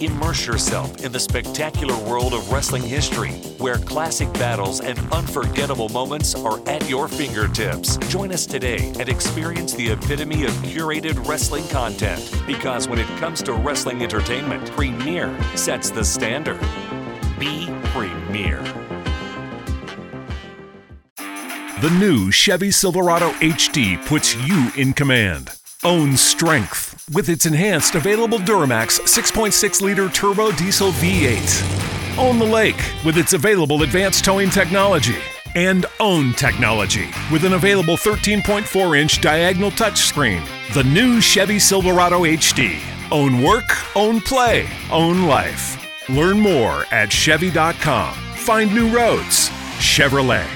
Immerse yourself in the spectacular world of wrestling history, where classic battles and unforgettable moments are at your fingertips. Join us today and experience the epitome of curated wrestling content. Because when it comes to wrestling entertainment, Premier sets the standard. Be Premier. The new Chevy Silverado HD puts you in command. Own strength with its enhanced available Duramax 6.6 liter turbo diesel V8. Own the lake with its available advanced towing technology. And own technology with an available 13.4 inch diagonal touchscreen. The new Chevy Silverado HD. Own work, own play, own life. Learn more at Chevy.com. Find new roads. Chevrolet.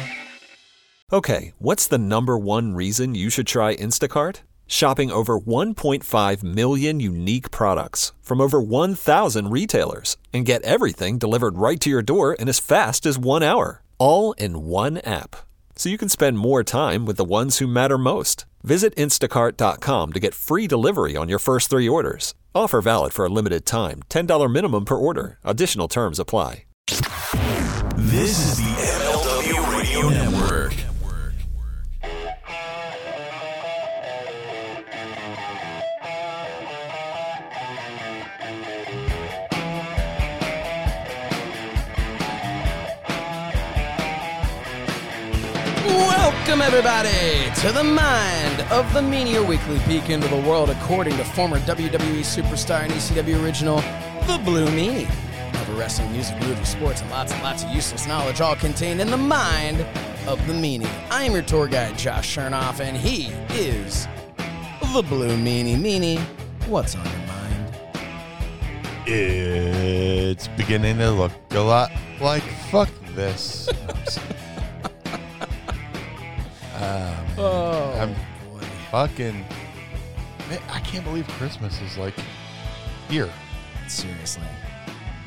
Okay, what's the number one reason you should try Instacart? Shopping over 1.5 million unique products from over 1,000 retailers and get everything delivered right to your door in as fast as one hour, all in one app. So you can spend more time with the ones who matter most. Visit instacart.com to get free delivery on your first three orders. Offer valid for a limited time $10 minimum per order. Additional terms apply. This is the MLW Radio Network. Welcome, everybody, to the Mind of the Meanie, your weekly peek into the world according to former WWE superstar and ECW original, the Blue Meanie. Over wrestling, music, movies, sports, and lots and lots of useless knowledge, all contained in the Mind of the Meanie. I am your tour guide, Josh Shernoff, and he is the Blue Meanie. Meanie, what's on your mind? It's beginning to look a lot like fuck this. Ah, man. Oh, I'm boy. fucking. Man, I can't believe Christmas is like here. Seriously.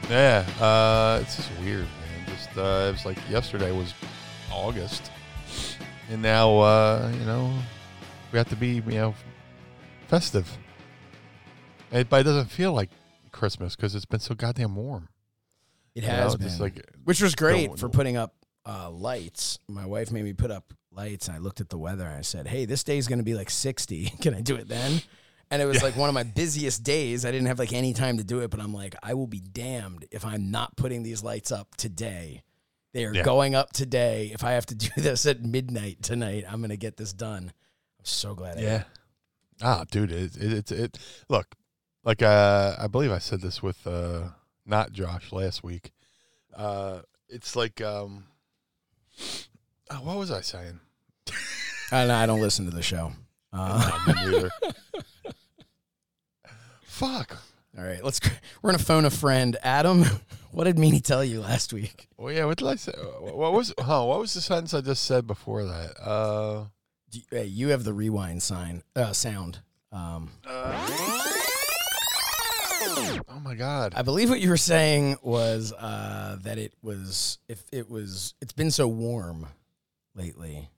Yeah, uh, it's just weird, man. Just uh, it was like yesterday was August, and now uh, you know we have to be you know festive. It, but it doesn't feel like Christmas because it's been so goddamn warm. It You has know, been. like Which was great for putting up uh, lights. My wife made me put up lights, and I looked at the weather and I said, "Hey, this day's going to be like 60. Can I do it then?" And it was like one of my busiest days. I didn't have like any time to do it, but I'm like, I will be damned if I'm not putting these lights up today. They are Yeah. going up today. If I have to do this at midnight tonight, I'm going to get this done. I'm so glad. I Yeah. Ah, dude, it, it, it's it. Look, like uh, I believe I said this with uh, not Josh last week. Uh, it's like um, oh, what was I saying? I, I don't listen to the show. Uh. Fuck. all right, let's. We're gonna phone a friend. Adam, what did Meanie tell you last week? Well, yeah. What did I say? What was? Huh? What was the sentence I just said before that? Uh, you, hey, you have the rewind sign uh, sound. Um, oh my god. I believe what you were saying was uh, that it was if it was it's been so warm lately.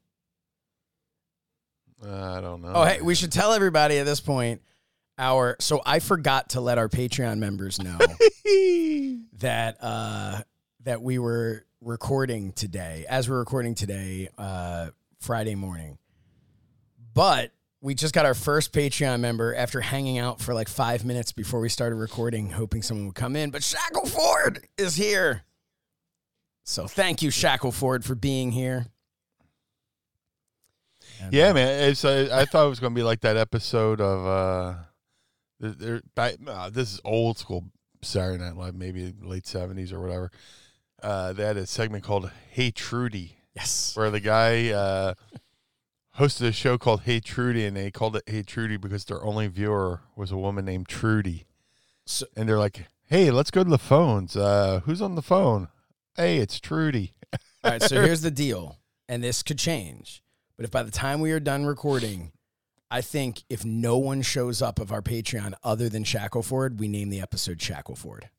I don't know. Oh, hey, we should tell everybody at this point our so I forgot to let our Patreon members know that uh, that we were recording today as we're recording today uh, Friday morning. But we just got our first Patreon member after hanging out for like five minutes before we started recording, hoping someone would come in. But Shackleford is here. So thank you, Shackleford, for being here. And, Yeah, uh, man. It's, uh, I thought it was going to be like that episode of uh, there, uh, this is old school Saturday Night Live, maybe late seventies or whatever. Uh, they had a segment called "Hey Trudy," Yes. where the guy uh, hosted a show called "Hey Trudy," and they called it "Hey Trudy" because their only viewer was a woman named Trudy. So- and they're like, "Hey, let's go to the phones. Uh, who's on the phone? Hey, it's Trudy." All right, so here's the deal, and this could change. But if by the time we are done recording, I think if no one shows up of our Patreon other than Shackleford, we name the episode Shackleford.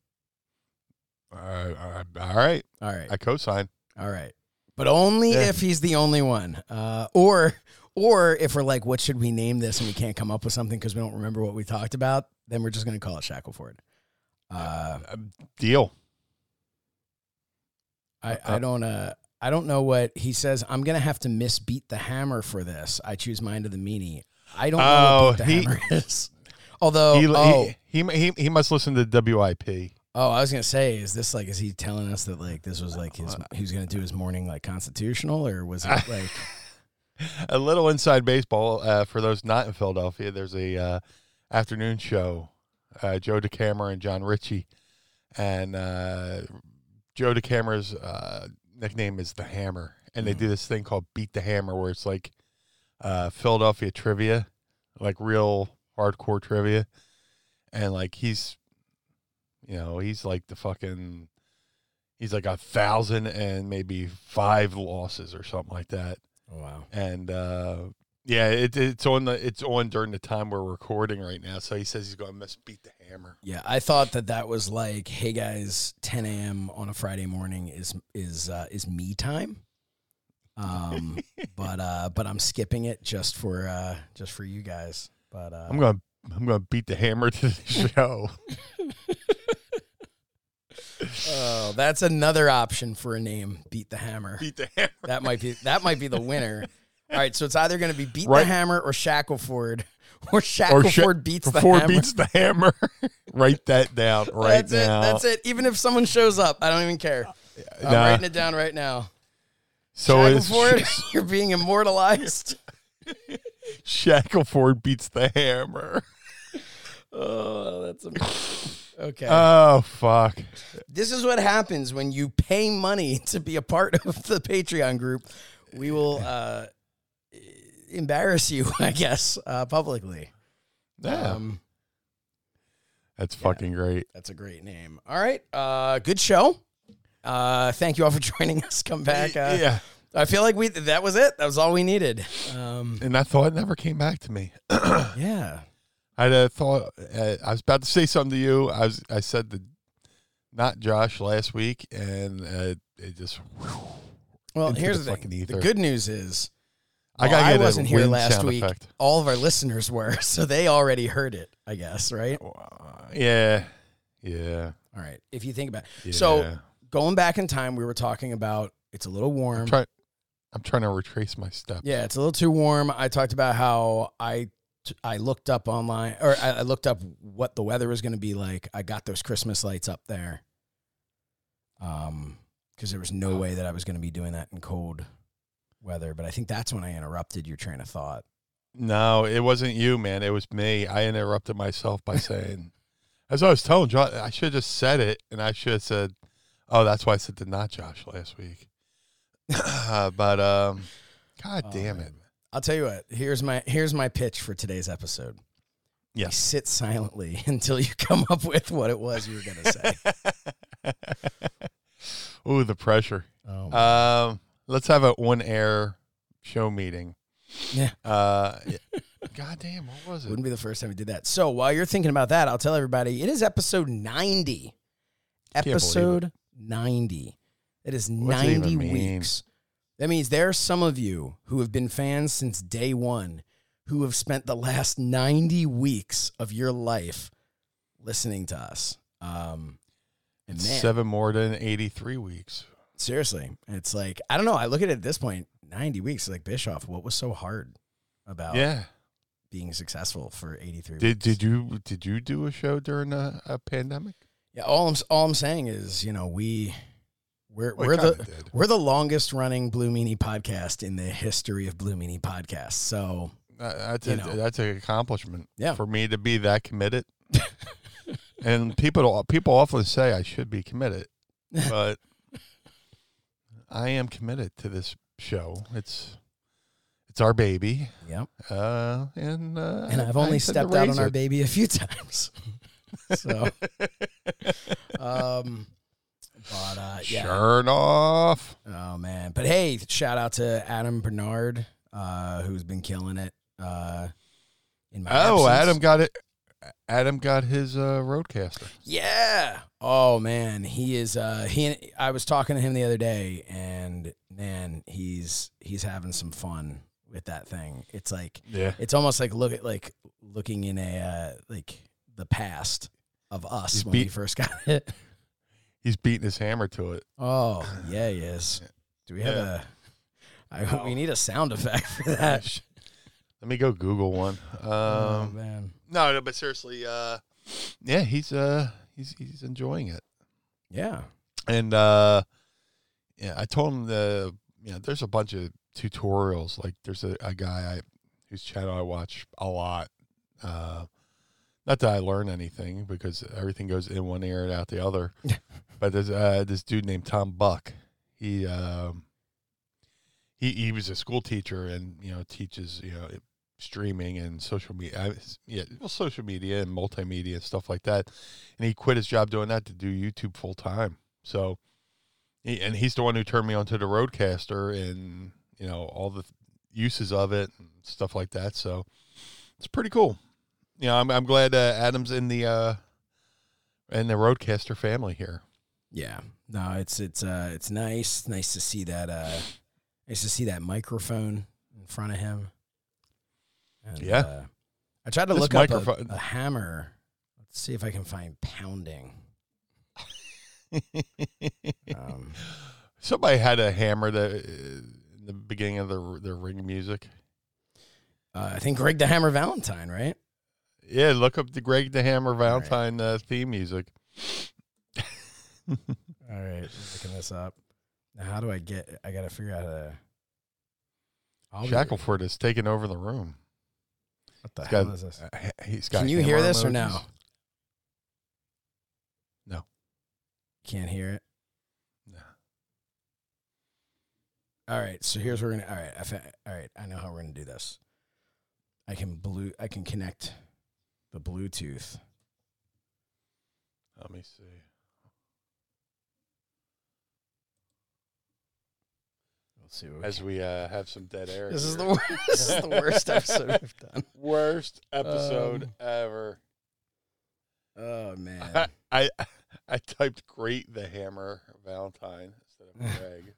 Uh, uh, all right. All right. I co-sign. All right. But only Yeah. if he's the only one. Uh, or or if we're like, what should we name this and we can't come up with something because we don't remember what we talked about, then we're just going to call it Shackleford. Uh, Um, deal. I, I don't uh I don't know what he says. I'm gonna have to misbeat the hammer for this. I choose mind of the meanie. I don't know Oh, what beat the he- hammer is. Although he, oh, he, he he he must listen to WIP. oh, I was gonna say, is this like is he telling us that like this was like his he was gonna do his morning like constitutional or was it like A little inside baseball uh, for those not in Philadelphia. There's a uh, afternoon show. Uh, Joe DeCamara and Jon Ritchie, and uh, Joe DeCamara's uh, nickname is the Hammer, and they do this thing called Beat the Hammer, where it's like uh, Philadelphia trivia, like real hardcore trivia, and like he's, you know, he's like the fucking, he's like a thousand and maybe five losses or something like that Oh wow. and uh, yeah, it, it's on the it's on during the time we're recording right now. So he says he's going to miss beat the hammer. Yeah, I thought that that was like, hey guys, 10 a.m. on a Friday morning is is uh, is me time. Um, but uh, but I'm skipping it just for uh, just for you guys. But uh, I'm going to I'm going to beat the hammer to the show. oh, that's another option for a name. Beat the hammer. beat the hammer. That might be that might be the winner. All right, so it's either going to be beat the hammer or Shackleford, or Or Shackleford Sha- beats the before hammer. beats the hammer. Write that down right that's now. it. That's it. Even if someone shows up, I don't even care. I'm Nah. writing it down right now. So it's Shackleford, you're being immortalized. Shackleford beats the hammer. Oh, that's amazing. Okay. Oh fuck! this is what happens when you pay money to be a part of the Patreon group. We will uh, embarrass you, I guess, uh, publicly. Yeah, Um, that's fucking great. that's a great name. All right. Uh, good show. Uh, thank you all for joining us. Come back. Uh, yeah, I feel like we that was it. That was all we needed. Um, and that thought never came back to me. yeah. I uh, thought uh, I was about to say something to you. I was I said the not Josh last week, and uh, it just. Well, here's the the, thing. The good news is I Well, I wasn't here last week. effect. all of our listeners were, so they already heard it. I guess, right? Uh, yeah, yeah, All right. If you think about it. yeah. So going back in time, we were talking about it's a little warm. I'm trying. I'm trying to retrace my steps. yeah, it's a little too warm. I talked about how I I looked up online or I, I looked up what the weather was going to be like. I got those Christmas lights up there. Um, because there was no way that I was going to be doing that in cold weather. But I think that's when I interrupted your train of thought. No, it wasn't you, man. It was me. I interrupted myself by saying, as I was telling Josh, I should have just said it, and I should have said, "Oh, that's why I said to not Josh last week." but um, God Oh, damn man. it! I'll tell you what. Here's my here's my pitch for today's episode. You sit silently until you come up with what it was you were going to say. Ooh, the pressure. Oh, Um, let's have a on-air show meeting. yeah. Uh, God damn, what was it? Wouldn't be the first time we did that. So while you're thinking about that, I'll tell everybody it is episode 90. believe Episode 90. It is What's it 90 mean? weeks. That means there are some of you who have been fans since day one who have spent the last 90 weeks of your life listening to us. Um, and man, Seven more than eighty-three weeks. Seriously, it's like, I don't know. I look at it at this point 90 weeks, like Bischoff, what was so hard about Yeah. being successful for 83 Did weeks? did you did you do a show during a, a pandemic? Yeah, all I'm all I'm saying is, you know, we we're Well, we're the did. we're the longest running Blue Meanie podcast in the history of Blue Meanie podcasts. So Uh, that's a, know. that's an accomplishment. Yeah. For me to be that committed. and people people often say I should be committed, but I am committed to this show. It's it's our baby. Yep. Uh, and uh, and I've only stepped out on our baby a few times. so, um, but uh, yeah. Sure enough. Oh man, but hey, shout out to Adam Bernard, uh, who's been killing it. Uh, in my Oh, absence. Adam got it. Adam got his uh, RodeCaster. Yeah. Oh man, he is. Uh, he. I was talking to him the other day, and man, he's he's having some fun with that thing. It's like Yeah. it's almost like look at like looking in a uh, like the past of us He's when we first got it. He's beating his hammer to it. Oh yeah, he is. Do we have Yeah. a? I, we need a sound effect for that. Let me go Google one. oh Um, man. No, no, but seriously, uh, yeah, he's uh, he's he's enjoying it, Yeah. and uh, yeah, I told him the you know there's a bunch of tutorials. Like there's a, a guy I whose channel I watch a lot. Uh, not that I learn anything because everything goes in one ear and out the other. but there's uh, this dude named Tom Buck. He um, he he was a school teacher and you know teaches you know streaming and social media. Yeah, well, social media and multimedia and stuff like that. And he quit his job doing that to do YouTube full time. So, and he's the one who turned me onto the RodeCaster and you know all the uses of it and stuff like that. So, it's pretty cool. You know, I'm I'm glad uh, Adam's in the uh in the RodeCaster family here. Yeah. No, it's it's uh it's nice. Nice to see that uh nice to see that microphone in front of him. And, Yeah. Uh, I tried to This look up a, a hammer. Let's see if I can find pounding. Um, Somebody had a hammer that uh, in the beginning of the the ring music. uh, I think Greg the Hammer Valentine, right? Yeah, look up the Greg the Hammer Valentine uh, theme music. All right, looking this up. Now, how do I get? I got to figure out how to. I'll be- Shackleford has taken over the room. What the He's hell got, is this? uh, he- he's got Can you hear hammer this or no? No. Can't hear it. No. All right, so here's what we're gonna. All right. I, all right. I know how we're gonna do this. I can blue. I can connect the Bluetooth. Let me see. Let's see. What we As can- we uh, have some dead air. this is the worst. this is the worst episode we've done. worst episode Um, ever. Oh man. I I typed "Great the Hammer Valentine" instead of Greg.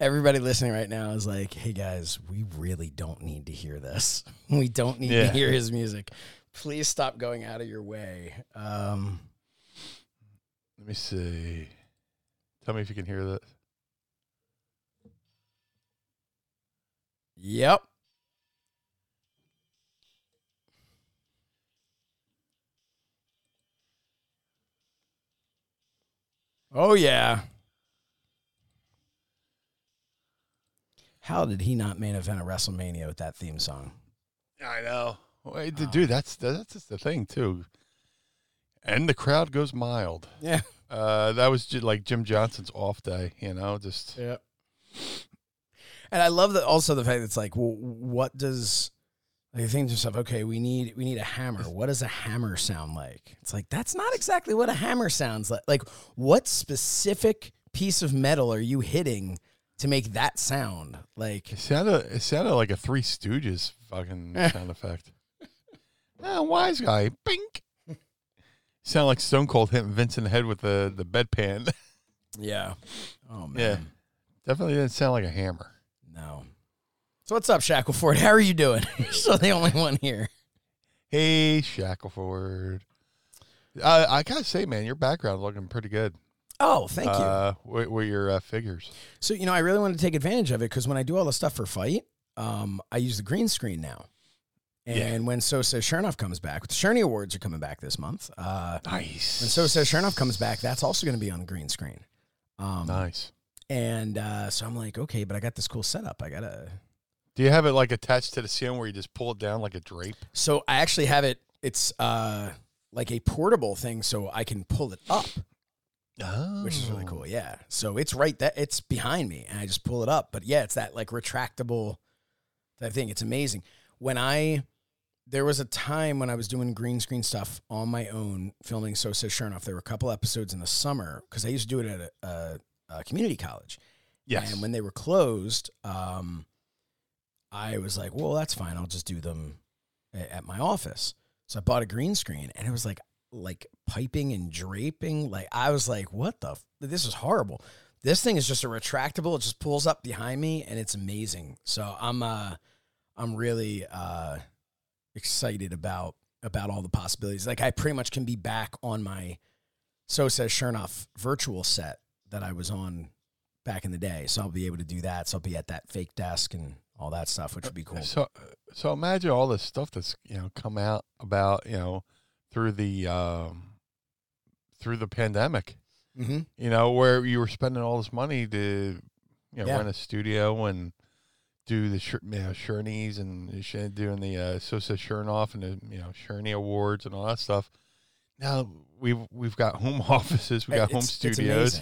Everybody listening right now is like, "Hey guys, we really don't need to hear this. We don't need Yeah. to hear his music. Please stop going out of your way." Um, Let me see. Tell me if you can hear that. Yep. Oh yeah. How did he not main event a WrestleMania with that theme song? I know. Wait, Oh. dude, that's that's just the thing too. And the crowd goes mild. Yeah. Uh, that was ju- like Jim Johnston's off day, you know. Just Yeah. And I love that also the fact that it's like, well, what does like you think to yourself, okay, we need we need a hammer. What does a hammer sound like? It's like that's not exactly what a hammer sounds like. Like, what specific piece of metal are you hitting to make that sound? Like it sounded it sounded like a Three Stooges fucking sound effect. Ah, wise guy, bink. Sound like Stone Cold hitting Vince in the head with the the bedpan. Yeah. Oh man. Yeah. Definitely didn't sound like a hammer. No. So what's up, Shackleford? How are you doing? You're still the only one here. Hey, Shackleford. Uh, I gotta say, man, your background looking pretty good. Oh, thank you. Uh, your uh, figures. So you know, I really want to take advantage of it because when I do all the stuff for FITE, um, I use the green screen now. And Yeah. when So Says Shernoff comes back, the Cherny Awards are coming back this month. Uh, Nice. when So Says Shernoff comes back, that's also going to be on the green screen. Um, Nice. And uh, so I'm like, okay, but I got this cool setup. I gotta. Do you have it like attached to the ceiling where you just pull it down like a drape? So I actually have it. It's uh, like a portable thing, so I can pull it up. Oh. which is really cool. Yeah. So it's right that it's behind me, and I just pull it up. But yeah, it's that like retractable type thing. It's amazing. When I there was a time when I was doing green screen stuff on my own, filming So Says Shernoff. There were a couple episodes in the summer because I used to do it at a, a, a community college. Yes. And when they were closed, um, I was like, well, that's fine. I'll just do them a- at my office. So I bought a green screen and it was like like piping and draping. Like I was like, what the? F- this is horrible. This thing is just a retractable. It just pulls up behind me and it's amazing. So I'm uh I'm really uh excited about about all the possibilities. Like I pretty much can be back on my so says Shernoff virtual set that I was on back in the day. So I'll be able to do that. So I'll be at that fake desk and all that stuff, which would be cool. So, so imagine all this stuff that's you know come out about you know through the um, through the pandemic. Mm-hmm. You know where you were spending all this money to you know Yeah. rent a studio and do the you know, and doing the uh, So Says Shernoff and the you know Sherney Awards and all that stuff. Now we've we've got home offices, we got home It's- it's studios.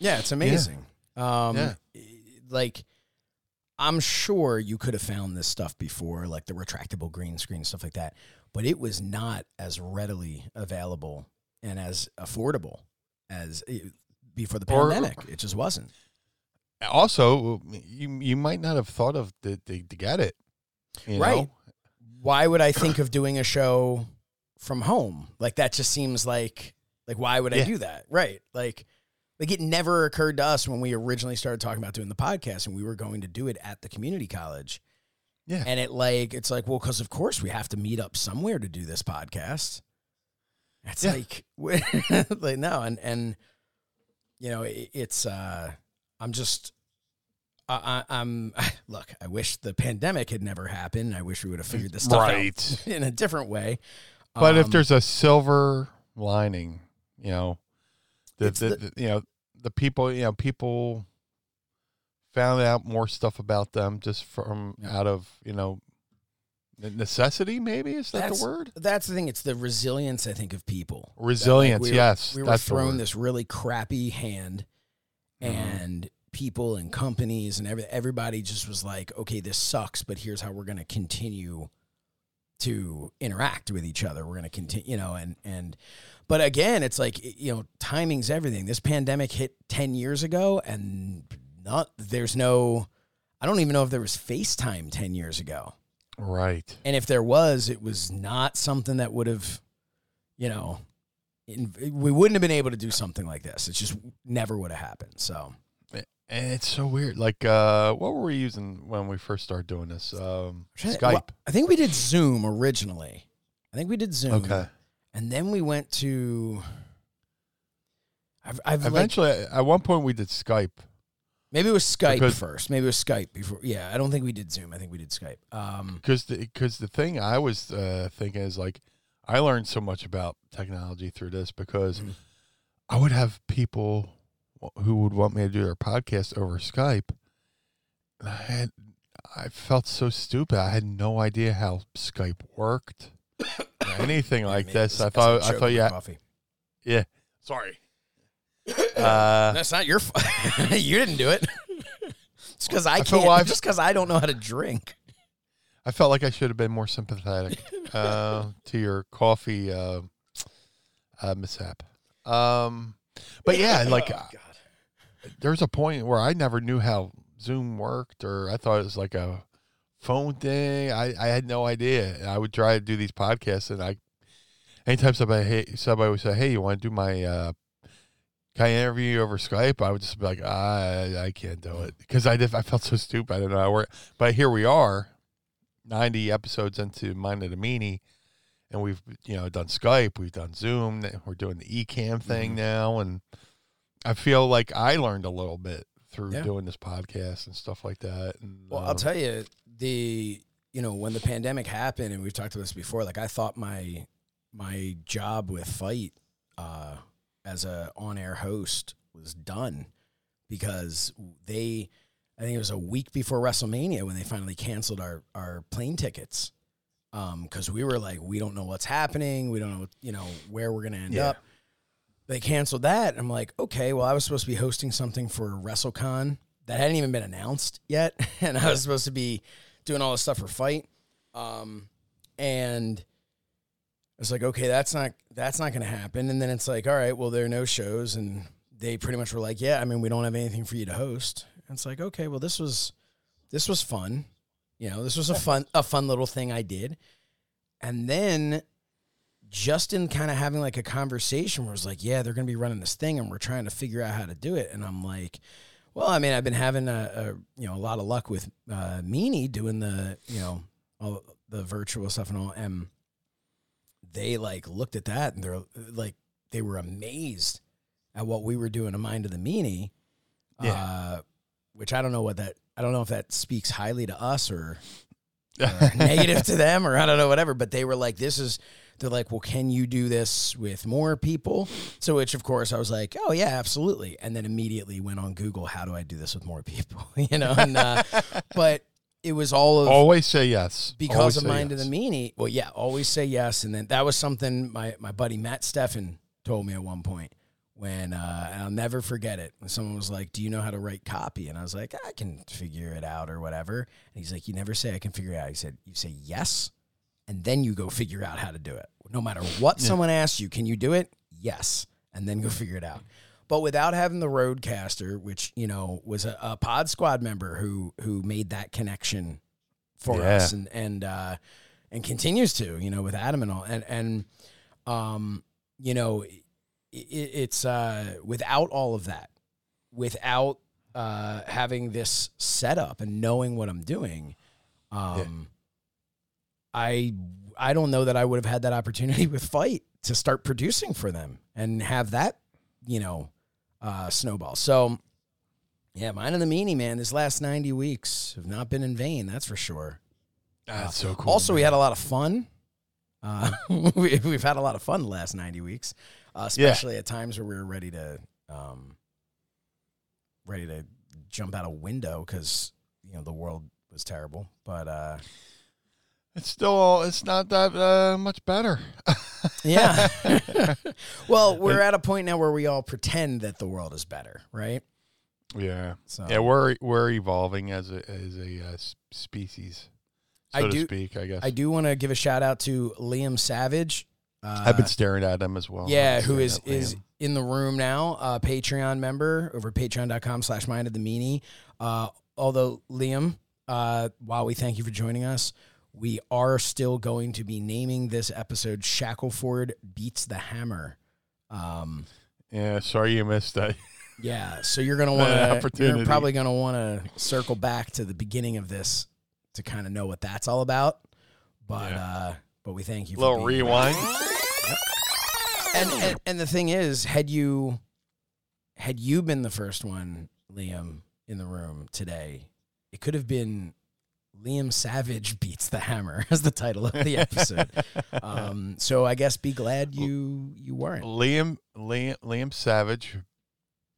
Amazing. yeah, it's amazing. Um, Yeah. Like, I'm sure you could have found this stuff before, like the retractable green screen, stuff like that, but it was not as readily available and as affordable as it, before the Or- pandemic. it just wasn't. Also, you you might not have thought of the, the, to get it. you Right. know? Why would I think of doing a show from home? Like that just seems like like why would I do that? Right. Like like it never occurred to us when we originally started talking about doing the podcast and we were going to do it at the community college. Yeah. And it like it's like, well, because of course we have to meet up somewhere to do this podcast. It's Yeah. like like no, and and you know, it, it's uh I'm just I, I'm look. I wish the pandemic had never happened. I wish we would have figured this stuff Right. out in a different way. But if Um, there's a silver lining, you know, the, the, the- you know the people, you know, people found out more stuff about them just from Yeah. out of you know ne- necessity. Maybe is that that's the word? That's the thing. It's the resilience I think of people. That, like, Resilience. we were- yes, we were thrown this really crappy hand, Mhm. and people and companies and every, everybody just was like, okay, this sucks, but here's how we're going to continue to interact with each other. We're going to continue, you know, and, and, but again, it's like, you know, timing's everything. This pandemic hit 10 years ago and not, there's no, I don't even know if there was FaceTime 10 years ago. Right. And if there was, it was not something that would have, you know, in, we wouldn't have been able to do something like this. It just never would have happened. So, it's so weird. Like, uh, what were we using when we first started doing this? Um, Skype. Well, I think we did Zoom originally. I think we did Zoom. okay. And then we went to. I've, I've like, Eventually, at one point, we did Skype. maybe it was Skype because- first. Maybe it was Skype before. Yeah, I don't think we did Zoom. I think we did Skype. Um, because the because the thing I was uh, thinking is like I learned so much about technology through this because Mhm. I would have people who would want me to do their podcast over Skype. I had I felt so stupid. I had no idea how Skype worked. anything like this. I thought I thought yeah Coffee. yeah. Sorry. Uh, That's not your fault. you didn't do it. Just because I I can't. Just because I don't know how to drink. I felt like I should have been more sympathetic uh, to your coffee uh, uh, mishap. Um, but yeah, like Oh, there was a point where I never knew how Zoom worked, or I thought it was like a phone thing. I, I had no idea. And I would try to do these podcasts, and I anytime somebody hey, somebody would say, "Hey, you want to do my uh, can I interview you over Skype?" I would just be like, "I I can't do it," because I did, I felt so stupid. I don't know how work. But here we are, ninety episodes into Mind of the Meanie. And we've you know done Skype, we've done Zoom, we're doing the eCamm thing Mhm. now, and I feel like I learned a little bit through Yeah. doing this podcast and stuff like that. And, Well, uh, I'll tell you the you know when the pandemic happened, and we've talked about this before. Like I thought my my job with FITE uh, as a on air host was done because they. I think it was a week before WrestleMania when they finally canceled our our plane tickets because we were like, we don't know what's happening, we don't know you know where we're gonna end Yeah. up. They canceled that. I'm like, okay, well, I was supposed to be hosting something for WrestleCon that hadn't even been announced yet, and I was supposed to be doing all this stuff for FITE, um, and I was like, okay, that's not that's not going to happen. And then it's like, all right, well, there are no shows, and they pretty much were like, yeah, I mean, we don't have anything for you to host. And it's like, okay, well, this was this was fun, you know, this was a fun a fun little thing I did. and then just in kind of having like a conversation where it's like, yeah, they're going to be running this thing and we're trying to figure out how to do it. And I'm like, well, I mean, I've been having a, a you know, a lot of luck with uh, Meanie doing the, you know, all the virtual stuff and all. And they like looked at that and they're like, they were amazed at what we were doing to Mind of the Meanie. Yeah. Uh, which I don't know what that, I don't know if that speaks highly to us or, or negative to them or I don't know, whatever. But they were like, this is, they're like, well, can you do this with more people? So, which of course I was like, oh yeah, absolutely. And then immediately went on Google, how do I do this with more people? you know, and, uh, but it was all of Always say yes. because Always of Mind yes. of the Meanie. Well, yeah, always say yes. And then that was something my, my buddy Matt Steffen told me at one point when, uh, and I'll never forget it. When someone was like, Do you know how to write copy? And I was like, I can figure it out or whatever. And he's like, You never say I can figure it out. He said, You say yes, and then you go figure out how to do it. No matter what someone asks you, can you do it? Yes. And then go figure it out. But without having the RodeCaster, which, you know, was a, a pod squad member who who made that connection for Yeah. us and and uh and continues to, you know, with Adam and all. And and um, you know, it, it's uh without all of that, without uh having this setup and knowing what I'm doing, um I I don't know that I would have had that opportunity with FITE to start producing for them and have that, you know, uh, snowball. So, yeah, Mind of the Meanie man. This last ninety weeks have not been in vain. That's for sure. That's so cool. also, we had a lot of fun. Uh, we, we've had a lot of fun the last ninety weeks, uh, Yeah. especially at times where we were ready to, um, ready to jump out a window because you know the world was terrible. But uh, It's still. It's not that uh, much better. Yeah. well, we're at a point now where we all pretend that the world is better, right? yeah. So Yeah, we're we're evolving as a as a uh, species, so I to do- speak. I guess I do want to give a shout out to Liam Savage. Uh, I've been staring at him as well. yeah, who is is in the room now, a Patreon member over patreon.com slash mind of the meanie. Uh, although Liam, uh, while we thank you for joining us, we are still going to be naming this episode Shackleford Beats the Hammer. Um, Yeah, sorry you missed that. Yeah, so you're gonna want to. You're probably gonna want to circle back to the beginning of this to kind of know what that's all about. But Yeah. uh, but we thank you. for Little rewind. And, and and the thing is, had you had you been the first one, Liam, in the room today, it could have been Liam Savage beats the hammer as the title of the episode. um, so I guess be glad you you weren't. Liam Liam Liam Savage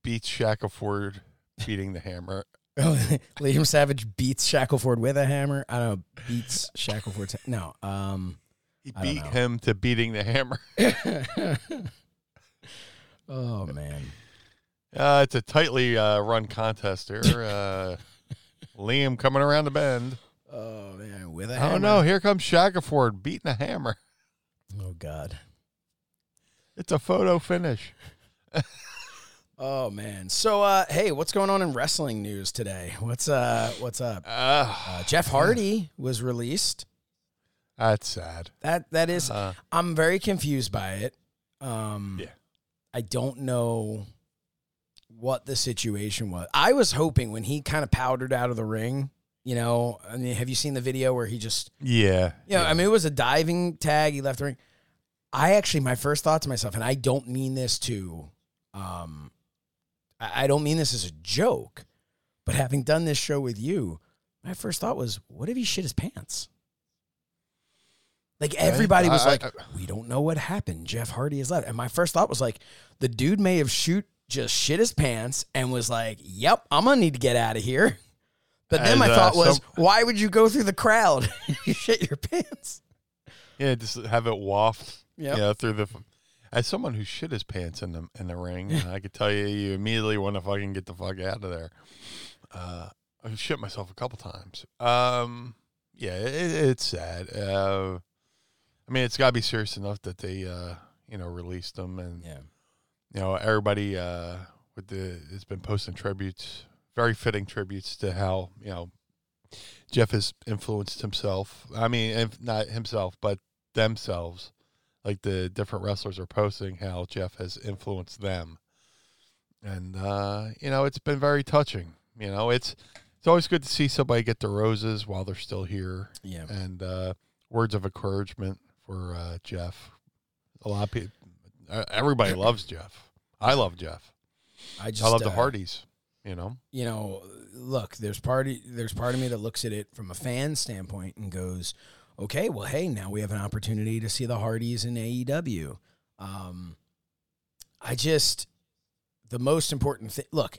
beats Shackleford beating the hammer. Liam Savage beats Shackleford with a hammer. I don't know, beats Shackleford. No. Um, He beat him to beating the hammer. oh man. Uh, it's a tightly uh, run contest here. Uh, Liam coming around the bend. Oh man, with a hammer. Oh no! Here comes Shackleford beating a hammer. Oh god. It's a photo finish. Oh man. So uh hey, what's going on in wrestling news today? What's uh what's up? Uh, Uh, Jeff Hardy was released. that's sad. That that is Uh, I'm very confused by it. Um Yeah. I don't know what the situation was. I was hoping when he kind of powdered out of the ring, you know, I mean, have you seen the video where he just yeah. Yeah, I mean, it was a diving tag. He left the ring. I actually, my first thought to myself, and I don't mean this to, um, I I don't mean this as a joke, but having done this show with you, my first thought was, what if he shit his pants? Like everybody was I- like, I- we don't know what happened. Jeff Hardy is left, and my first thought was like, the dude may have shoot just shit his pants and was like, yep, I'm gonna need to get out of here. But then As, my uh, thought was, some- why would you go through the crowd? you shit your pants. Yeah, just have it waft. Yep. Know, through the. As someone who shit his pants in the in the ring, I could tell you, you immediately want to fucking get the fuck out of there. Uh, I shit myself a couple times. Um, yeah, it, it's sad. Uh, I mean, it's got to be serious enough that they, uh, you know, released them, and Yeah. you know, everybody uh, with the has been posting tributes, very fitting tributes to how you know Jeff has influenced himself. I mean, if not himself, but themselves, like the different wrestlers are posting how Jeff has influenced them, and uh, you know it's been very touching. You know, it's it's always good to see somebody get the roses while they're still here, Yeah. and uh, words of encouragement for uh, Jeff. A lot of people, everybody loves Jeff. I love Jeff. I just I love the uh, Hardys. You know, you know, look, there's party there's part of me that looks at it from a fan standpoint and goes, okay, well, hey, now we have an opportunity to see the Hardys in AEW. Um, I just the most important thing. Look,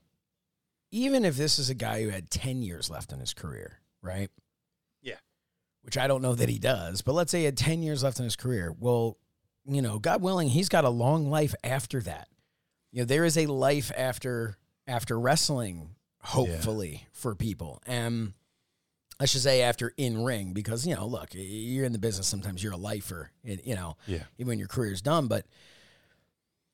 even if this is a guy who had ten years left in his career, right? Yeah. Which I don't know that he does, but let's say he had ten years left in his career. Well, you know, God willing, he's got a long life after that. You know, there is a life after after wrestling, hopefully for people. And I should say after in ring because you know, look, you're in the business. Sometimes you're a lifer, and, you know, Yeah. even when your career's done. But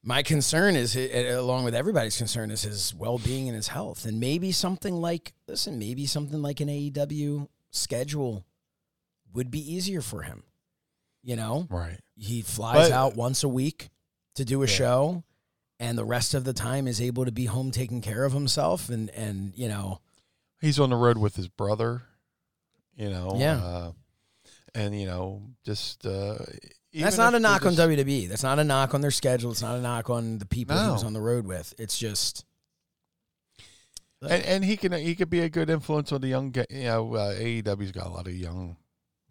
my concern is, eh, along with everybody's concern, is his well being and his health, and maybe something like listen, maybe something like an AEW schedule would be easier for him. You know, right? he flies But- out once a week to do a Yeah. show and the rest of the time is able to be home taking care of himself and and you know He's on the road with his brother. You know, Yeah. uh, and you know, just uh, that's not a knock they're on WWE. That's not a knock on their schedule. It's not a knock on the people he No. was on the road with. It's just and, and he can he could be a good influence on the young. You know, uh, AEW's got a lot of young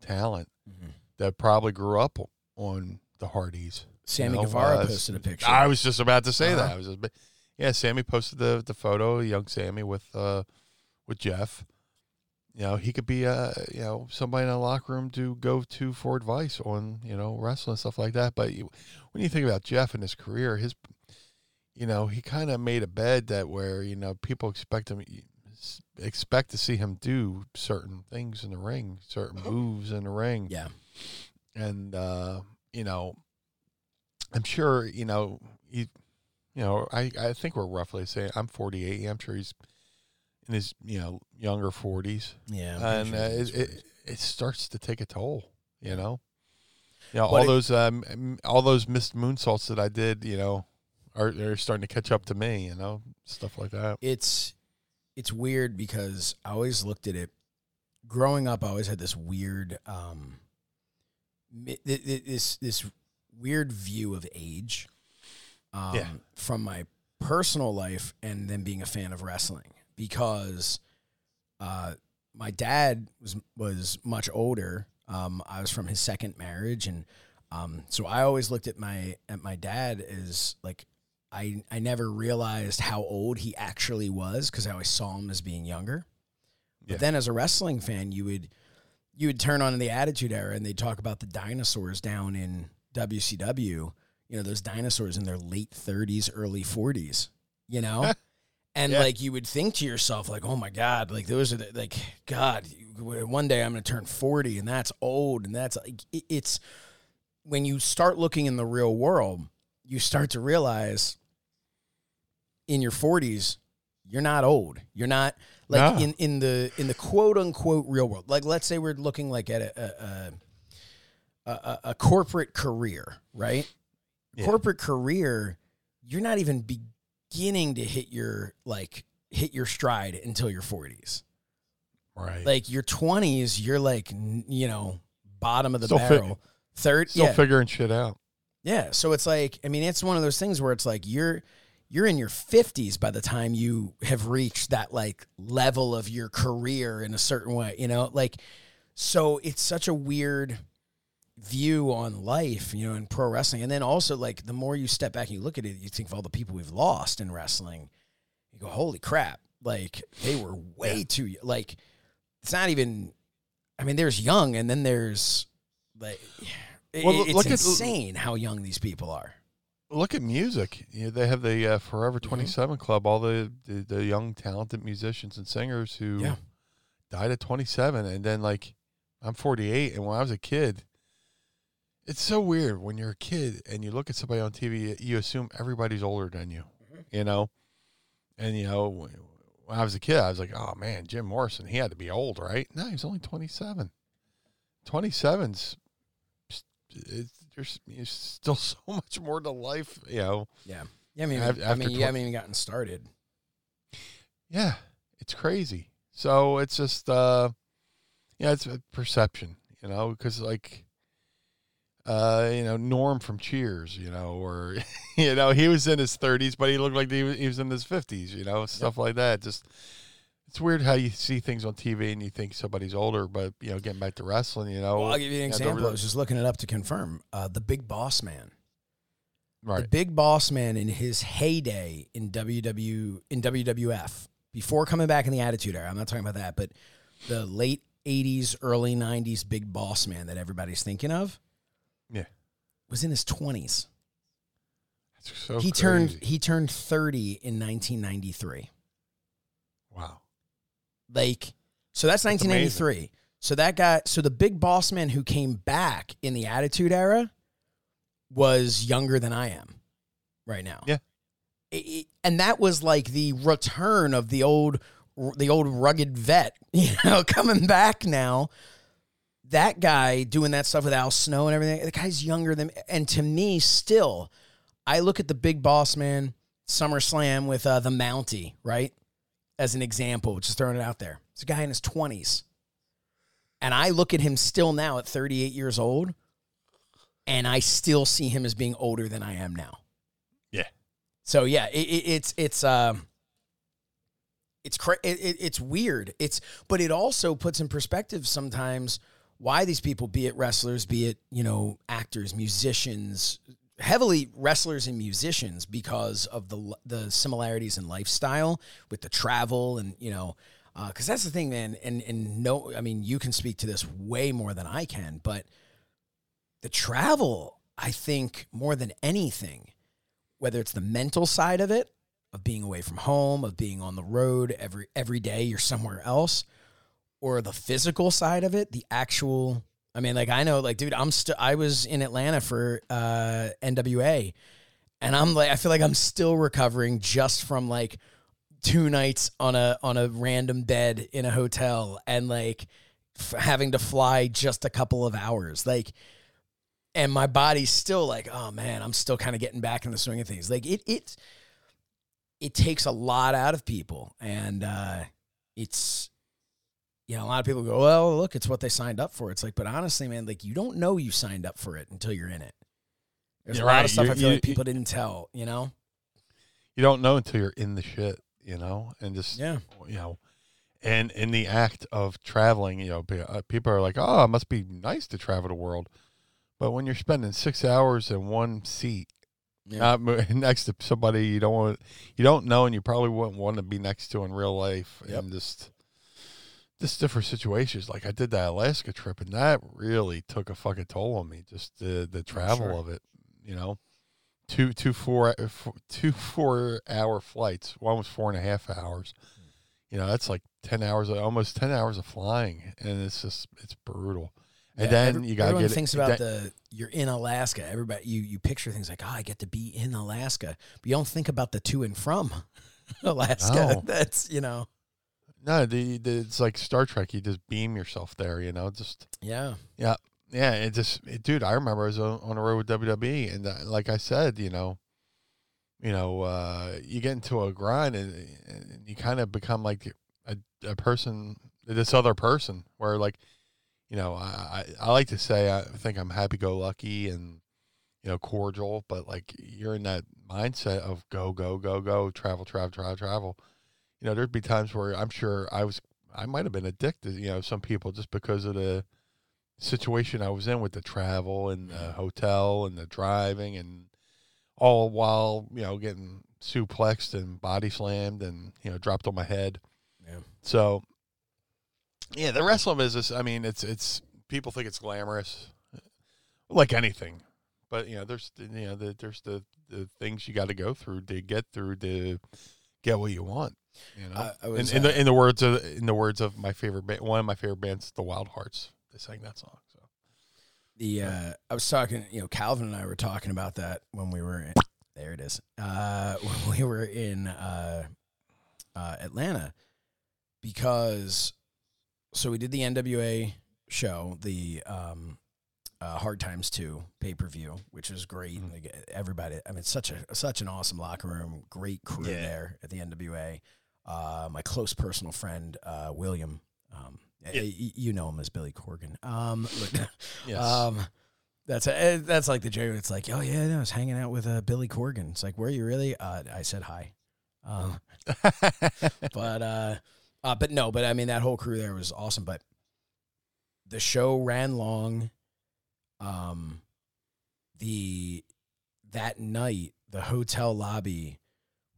talent Mhm. that probably grew up on the Hardys. Sammy know, Guevara uh, posted a picture. I was just about to say Uh-huh. that. I was just, yeah, Sammy posted the the photo, young Sammy with uh with Jeff. You know, he could be uh you know somebody in a locker room to go to for advice on you know wrestling and stuff like that. But you, when you think about Jeff and his career, his you know he kind of made a bed that where you know people expect him expect to see him do certain things in the ring, certain moves in the ring yeah. and uh, you know, I'm sure you know he, you know, I I think we're roughly saying I'm 48. I'm sure he's in his you know younger 40s, Yeah. And pretty uh, it, it it starts to take a toll. You know, you know But all it- those um all those missed moonsaults that I did, you know, are are starting to catch up to me. You know, stuff like that. it's it's weird because I always looked at it growing up I always had this weird um mi- th- th- this this weird view of age um Yeah. from my personal life and then being a fan of wrestling because uh my dad was was much older um I was from his second marriage and um so I always looked at my at my dad as like I I never realized how old he actually was because I always saw him as being younger. But Yeah. then as a wrestling fan, you would you would turn on the Attitude Era and they'd talk about the dinosaurs down in WCW. You know those dinosaurs in their late thirties, early forties. You know. And Yeah. like you would think to yourself, like, oh my god, like those are the, like God. One day I'm going to turn forty, and that's old, and that's like it's when you start looking in the real world, you start to realize in your 40s you're not old you're not like No. in, in the in the quote unquote real world like let's say we're looking like at a a, a, a, a corporate career right Yeah. corporate career you're not even beginning to hit your like hit your stride until your 40s Right. like your 20s you're like you know bottom of the Still fi- barrel third Still yeah figuring shit out. yeah. So it's like, I mean, it's one of those things where it's like you're you're in your 50s by the time you have reached that like level of your career in a certain way, you know? Like so it's such a weird view on life, you know, in pro wrestling. And then also like the more you step back and you look at it, you think of all the people we've lost in wrestling. You go, "Holy crap. Like they were way too young. like it's not even I mean, there's young and then there's like it- Well, it's look at- insane how young these people are. Look at music. You know, they have the uh, Forever Mm-hmm. 27 Club, all the, the, the young, talented musicians and singers who Yeah. died at 27. And then, like, I'm 48. And when I was a kid, it's so weird when you're a kid and you look at somebody on TV, you assume everybody's older than you, Mm-hmm. you know? And, you know, when I was a kid, I was like, oh, man, Jim Morrison, he had to be old, right? No, he's only 27. 27's it's, there's, there's still so much more to life. You know, Yeah. Yeah, I mean, Af- I after mean, you haven't even gotten started. yeah, it's crazy. So it's just, uh, yeah, it's a perception, you know, because like, uh, you know, Norm from Cheers, you know, or you know, he was in his 30s, but he looked like he was, he was in his 50s, you know, stuff like that. Just it's weird how you see things on TV and you think somebody's older, but you know, getting back to wrestling, you know, Well, I'll give you an example. I was just looking it up to confirm. Uh, the Big Boss Man. Right. The? Big Boss Man in his heyday in WW in WWF before coming back in the Attitude Era. I'm not talking about that, but the late '80s, early '90s Big Boss Man that everybody's thinking of Yeah, was in his 20s. it's so he turned he turned 30 in 1993. wow. Like, so that's That's 1993. So that guy, so the big boss man who came back in the Attitude Era was younger than I am right now. Yeah. It- it- and that was like the return of the old, the old rugged vet, you know, coming back now. That guy doing that stuff with Al Snow and everything. The guy's younger than, and to me, still, I look at the big boss man SummerSlam with uh, the Mountie, right? as an example, just throwing it out there. It's a guy in his 20s. And I look at him still now at 38 years old, and I still see him as being older than I am now. Yeah. So yeah, it, it, it's it's um it's cra- it, it, it's weird. It's but it also puts in perspective sometimes why these people, be it wrestlers, be it you know actors, musicians, heavily wrestlers and musicians, because of the the similarities in lifestyle with the travel and you know. Uh, because that's the thing, man, and and no, I mean, you can speak to this way more than I can, but the travel, I think, more than anything, whether it's the mental side of it, of being away from home, of being on the road every every day, you're somewhere else, or the physical side of it, the actual. I mean, like I know, like, dude, I'm still. I was in Atlanta for uh, NWA, and I'm like, I feel like I'm still recovering just from like two nights on a on a random bed in a hotel and like f- having to fly just a couple of hours, like and my body's still like, oh man, I'm still kind of getting back in the swing of things. Like it, it, it takes a lot out of people, and uh, it's, you know, a lot of people go, well, look, it's what they signed up for. It's like, but honestly, man, like you don't know you signed up for it until you're in it. There's You're a lot right. of stuff You- I feel you- like people didn't tell. You know? You don't know until you're in the shit, you know, and just Yeah. you know, and in the act of traveling, you know, uh, people are like, "Oh, it must be nice to travel the world," but when you're spending six hours in one seat, Yeah. not next to somebody you don't want, you don't know, and you probably wouldn't want to be next to in real life, Yep. and just just different situations. Like I did that Alaska trip, and that really took a fucking toll on me. Just the the travel sure. of it, you know. Two two four uh, two four hour flights. One was four and a half hours. You know, that's like ten hours, almost ten hours of flying, and it's just it's brutal. And Yeah, then every- you gotta everyone get thinks then- about the you're in Alaska. Everybody you you picture things like oh I get to be in Alaska, but you don't think about the to and from Alaska. No. That's you know no, the, the it's like Star Trek. You just beam yourself there. You know, just yeah Yeah, yeah. It just, it, dude. I remember I was on, on the road with WWE, and uh, like I said, you know, you know, uh, you get into a grind, and, and you kind of become like a, a person, this other person, where like, you know, I, I, I like to say I think I'm happy-go-lucky and you know cordial, but like you're in that mindset of go, go, go, go, travel, travel, travel, travel. You know, there'd be times where I'm sure I was, I might have been addicted. You know, some people just because of the situation I was in with the travel and the mm-hmm. hotel and the driving and all while you know getting suplexed and body slammed and you know dropped on my head. Yeah. So yeah, the wrestling business. I mean, it's it's people think it's glamorous, like anything, but you know, there's you know the, there's the the things you got to go through to get through to get what you want. You know, I- I was, in, in the in the words of in the words of my favorite band, one of my favorite bands, the Wildhearts. They sang that song. So the uh, I was talking you know Calvin and I were talking about that when we were in, there it is uh, when we were in uh, uh, Atlanta because so we did the NWA show the um, uh, Hard Times Two pay per view, which was great. Mm-hmm. Like everybody, I mean, such a such an awesome locker room, great crew Yeah. there at the NWA. Uh, my close personal friend uh, William, um, Yeah. y- y- you know him as Billy Corgan. Um, but, Yes. um, that's a, that's like the joke. It's like, oh yeah, no, I was hanging out with uh, Billy Corgan. It's like, were you really? Uh, I said hi. Um, but uh, uh, but no, but I mean that whole crew there was awesome. But the show ran long. Um, the that night the hotel lobby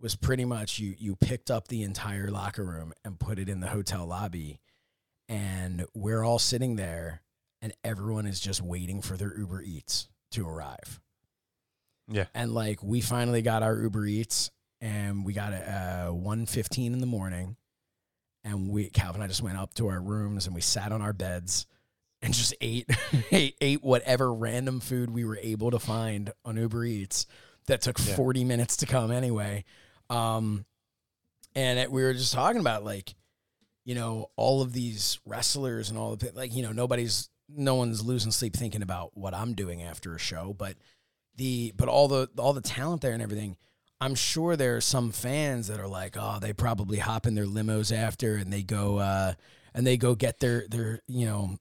was pretty much you you picked up the entire locker room and put it in the hotel lobby, and we're all sitting there, and everyone is just waiting for their Uber Eats to arrive. Yeah. And like we finally got our Uber Eats and we got it uh 1.15 in the morning and we Calvin and I just went up to our rooms and we sat on our beds and just ate ate, ate whatever random food we were able to find on Uber Eats that took Yeah. 40 minutes to come anyway. Um and it, we were just talking about like you know all of these wrestlers and all of it like you know nobody's no one's losing sleep thinking about what I'm doing after a show but the but all the all the talent there and everything i'm sure there are some fans that are like oh they probably hop in their limos after and they go uh and they go get their their you know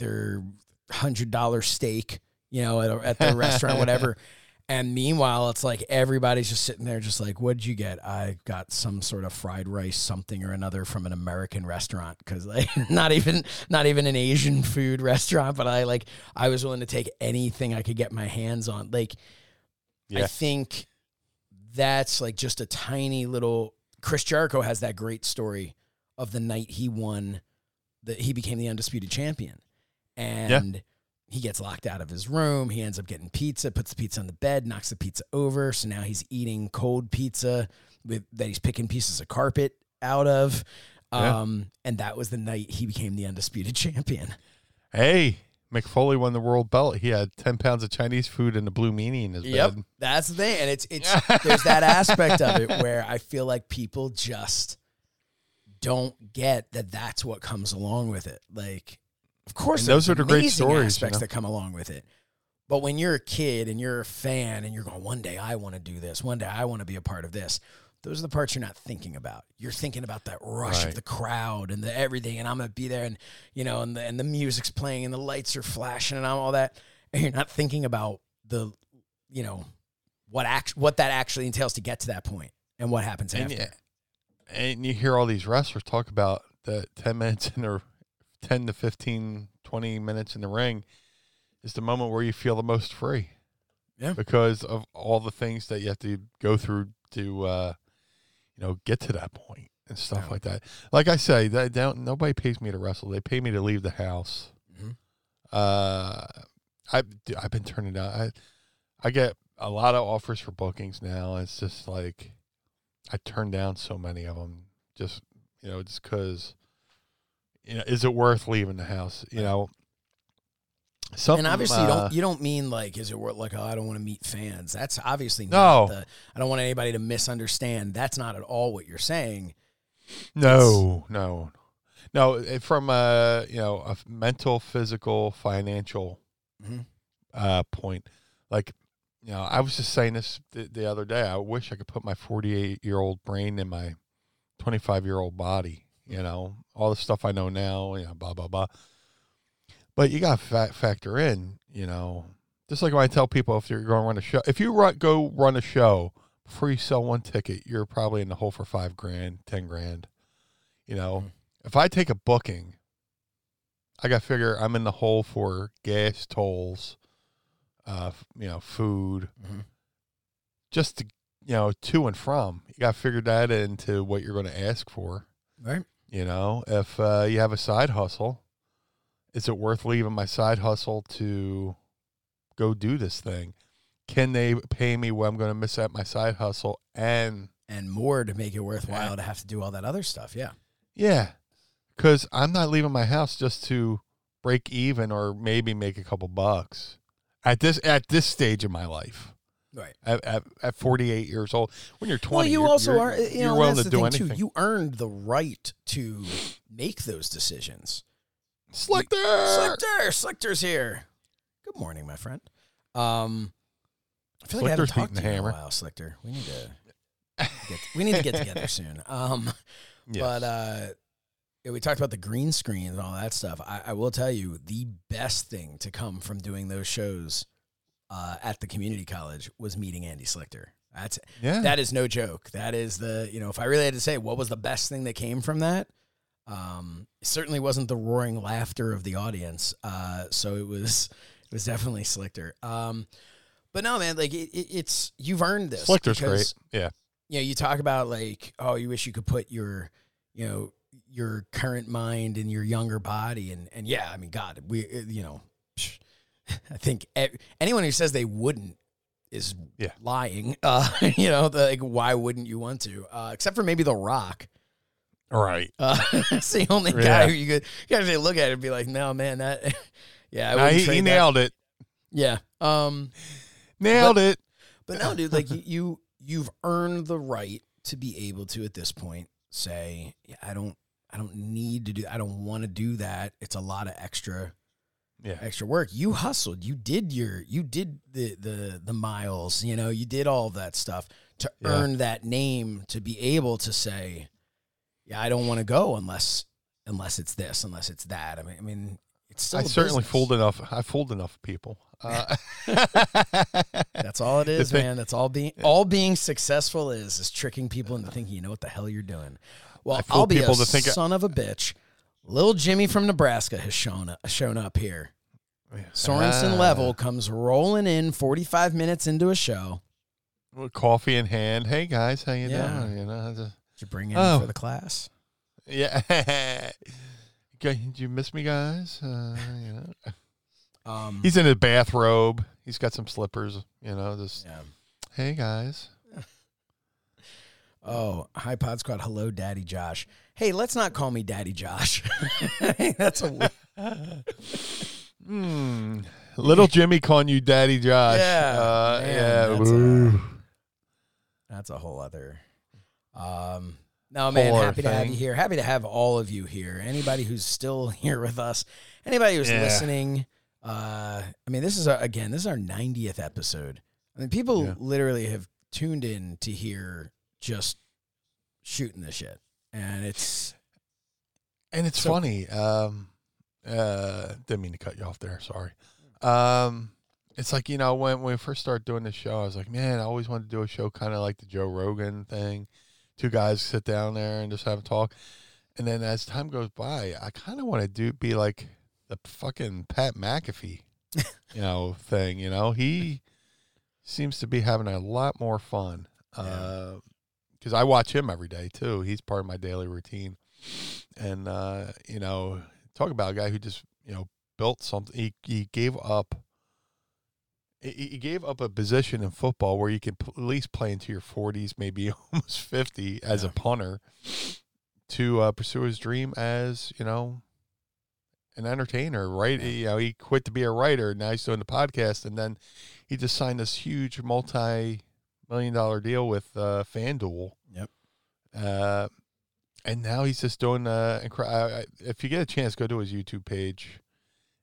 their hundred dollar steak you know at, a, at the restaurant whatever. And meanwhile it's like everybody's just sitting there just like what did you get? I got some sort of fried rice something or another from an american restaurant. Because like not even not even an asian food restaurant but i like i was willing to take anything i could get my hands on. Like i think that's like just a tiny little chris jericho has that great story of the night he won that he became the undisputed champion and he gets locked out of his room. He ends up getting pizza, puts the pizza on the bed, knocks the pizza over. So now he's eating cold pizza with that he's picking pieces of carpet out of. Yeah. Um, and that was the night he became the undisputed champion. Hey, Mick Foley won the world belt. He had ten pounds of Chinese food and a blue meanie in his bed. That's the thing. And it's it's there's that aspect of it where I feel like people just don't get that that's what comes along with it. Like, of course, And those are the great stories, you know? that come along with it. But when you're a kid and you're a fan and you're going, one day I want to do this, one day I want to be a part of this. Those are the parts you're not thinking about. You're thinking about that rush of the crowd and the everything, and I'm gonna be there, and you know, and the and the music's playing and the lights are flashing and all that, and you're not thinking about the, you know, what act what that actually entails to get to that point and what happens And, after. yeah, and you hear all these wrestlers talk about the 10 minutes in or 10 to 15, 20 minutes in the ring is the moment where you feel the most free. Yeah. Because of all the things that you have to go through to, uh, you know, get to that point and stuff Yeah. like that. Like I say, that don't, nobody pays me to wrestle. They pay me to leave the house. Mhm. Uh, I, I've been turning down. I, I get a lot of offers for bookings now. It's just like, I turn down so many of them just you know just because you know is it worth leaving the house you know something and obviously, you uh, don't you don't mean like is it worth like oh I don't want to meet fans. That's obviously No. the. I don't want anybody to misunderstand. That's not at all what you're saying. no no no from a you know a mental physical financial Mhm. uh point like you know i was just saying this the, the other day i wish i could put my 48 year old brain in my 25 year old body you know all the stuff i know now you know blah blah blah but you got to fa- factor in you know just like when i tell people if you're going to run a show if you run, go run a show before you sell one ticket you're probably in the hole for five grand ten grand you know Mhm. if i take a booking i got to figure i'm in the hole for gas tolls uh you know food Mhm. just to you know to and from you got to figure that into what you're going to ask for Right. You know, if uh, you have a side hustle, is it worth leaving my side hustle to go do this thing? Can they pay me what I'm going to miss at my side hustle? And And more to make it worthwhile to have to do all that other stuff. Yeah. yeah, because I'm not leaving my house just to break even or maybe make a couple bucks at this at this stage of my life. Right. At, at, at 48 years old, when you're 20, Well, you you're- also are. You know, willing that's to the do thing anything. too. You earned the right to make those decisions. Slicker, Slichter, Slichter's here. Good morning, my friend. Um, I feel like I haven't talked to you in a while, Slichter. We need to get, we need to get together soon. Um, Yes. but uh, yeah, we talked about the green screen and all that stuff. I, I will tell you, the best thing to come from doing those shows uh, at the community college was meeting Andy Slichter. That's yeah. that is no joke. That is the you know, if I really had to say what was the best thing that came from that, um, it certainly wasn't the roaring laughter of the audience. Uh, so it was it was definitely Slichter. Um, but no, man, like it, it, it's you've earned this. Slichter's because, great. Yeah. You know, you talk about like, oh, you wish you could put your, you know, your current mind in your younger body, and and yeah, I mean, God, we, you know, I think anyone who says they wouldn't is Yeah. lying. Uh, you know, the, like why wouldn't you want to? Uh, except for maybe The Rock. All right. Uh, that's the only guy Yeah. who you could you gotta look at it and be like, no, man, that. Yeah, wouldn't he, he nailed it. Yeah. Um. Nailed it. But no, dude, like you, you you've earned the right to be able to at this point say, yeah, I don't I don't need to do I don't want to do that. It's a lot of extra Yeah. extra work. You hustled. You did your you did the the the miles, you know, you did all of that stuff to Yeah. earn that name to be able to say, yeah, I don't want to go unless unless it's this, unless it's that. I mean I mean it's still I certainly business. fooled enough. I fooled enough people. Uh, That's all it is, thing- man. That's all being all being successful is is tricking people into thinking you know what the hell you're doing. Well, I I'll be people a to think I- son of a bitch. Little Jimmy from Nebraska has shown up, shown up here. Sorensen Ah. level comes rolling in 45 minutes into a show. with coffee in hand. Hey guys, how you Yeah. doing? You know, just- Did you bring in Oh. for the class? yeah. Did you miss me, guys? Uh, you know, Um, he's in a bathrobe. He's got some slippers. You know, just yeah. hey guys. Oh, hi Pod Squad. Hello, Daddy Josh. Hey, let's not call me Daddy Josh. That's a weird- Hmm. Little Jimmy calling you Daddy Josh. Yeah, Uh, man, yeah. that's a- That's a whole other. Um, no, man, happy to have you here. Happy to have all of you here. Anybody who's still here with us, anybody who's Yeah. listening. Uh, I mean, this is our, again, this is our 90th episode. I mean, people Yeah. literally have tuned in to hear just shooting the shit, and it's And it's So- funny. Um, uh, didn't mean to cut you off there. Sorry. Um, it's like you know when when we first started doing this show, I was like, man, I always wanted to do a show kind of like the Joe Rogan thing. Two guys sit down there and just have a talk. And then as time goes by, I kind of want to do be like the fucking Pat McAfee, you know, thing. You know, he seems to be having a lot more fun. Yeah. Because I watch him every day too. He's part of my daily routine. And uh, you know, talk about a guy who just you know built something. He he gave up. He he gave up a position in football where you can p- at least play into your forties, maybe almost fifty, as a punter, to uh, pursue his dream as you know an entertainer. Right? You know, he quit to be a writer. Now he's doing the podcast, and then he just signed this huge multi-million dollar deal with uh, FanDuel. Yep. Uh, and now he's just doing uh incre- I, I, if you get a chance go to his youtube page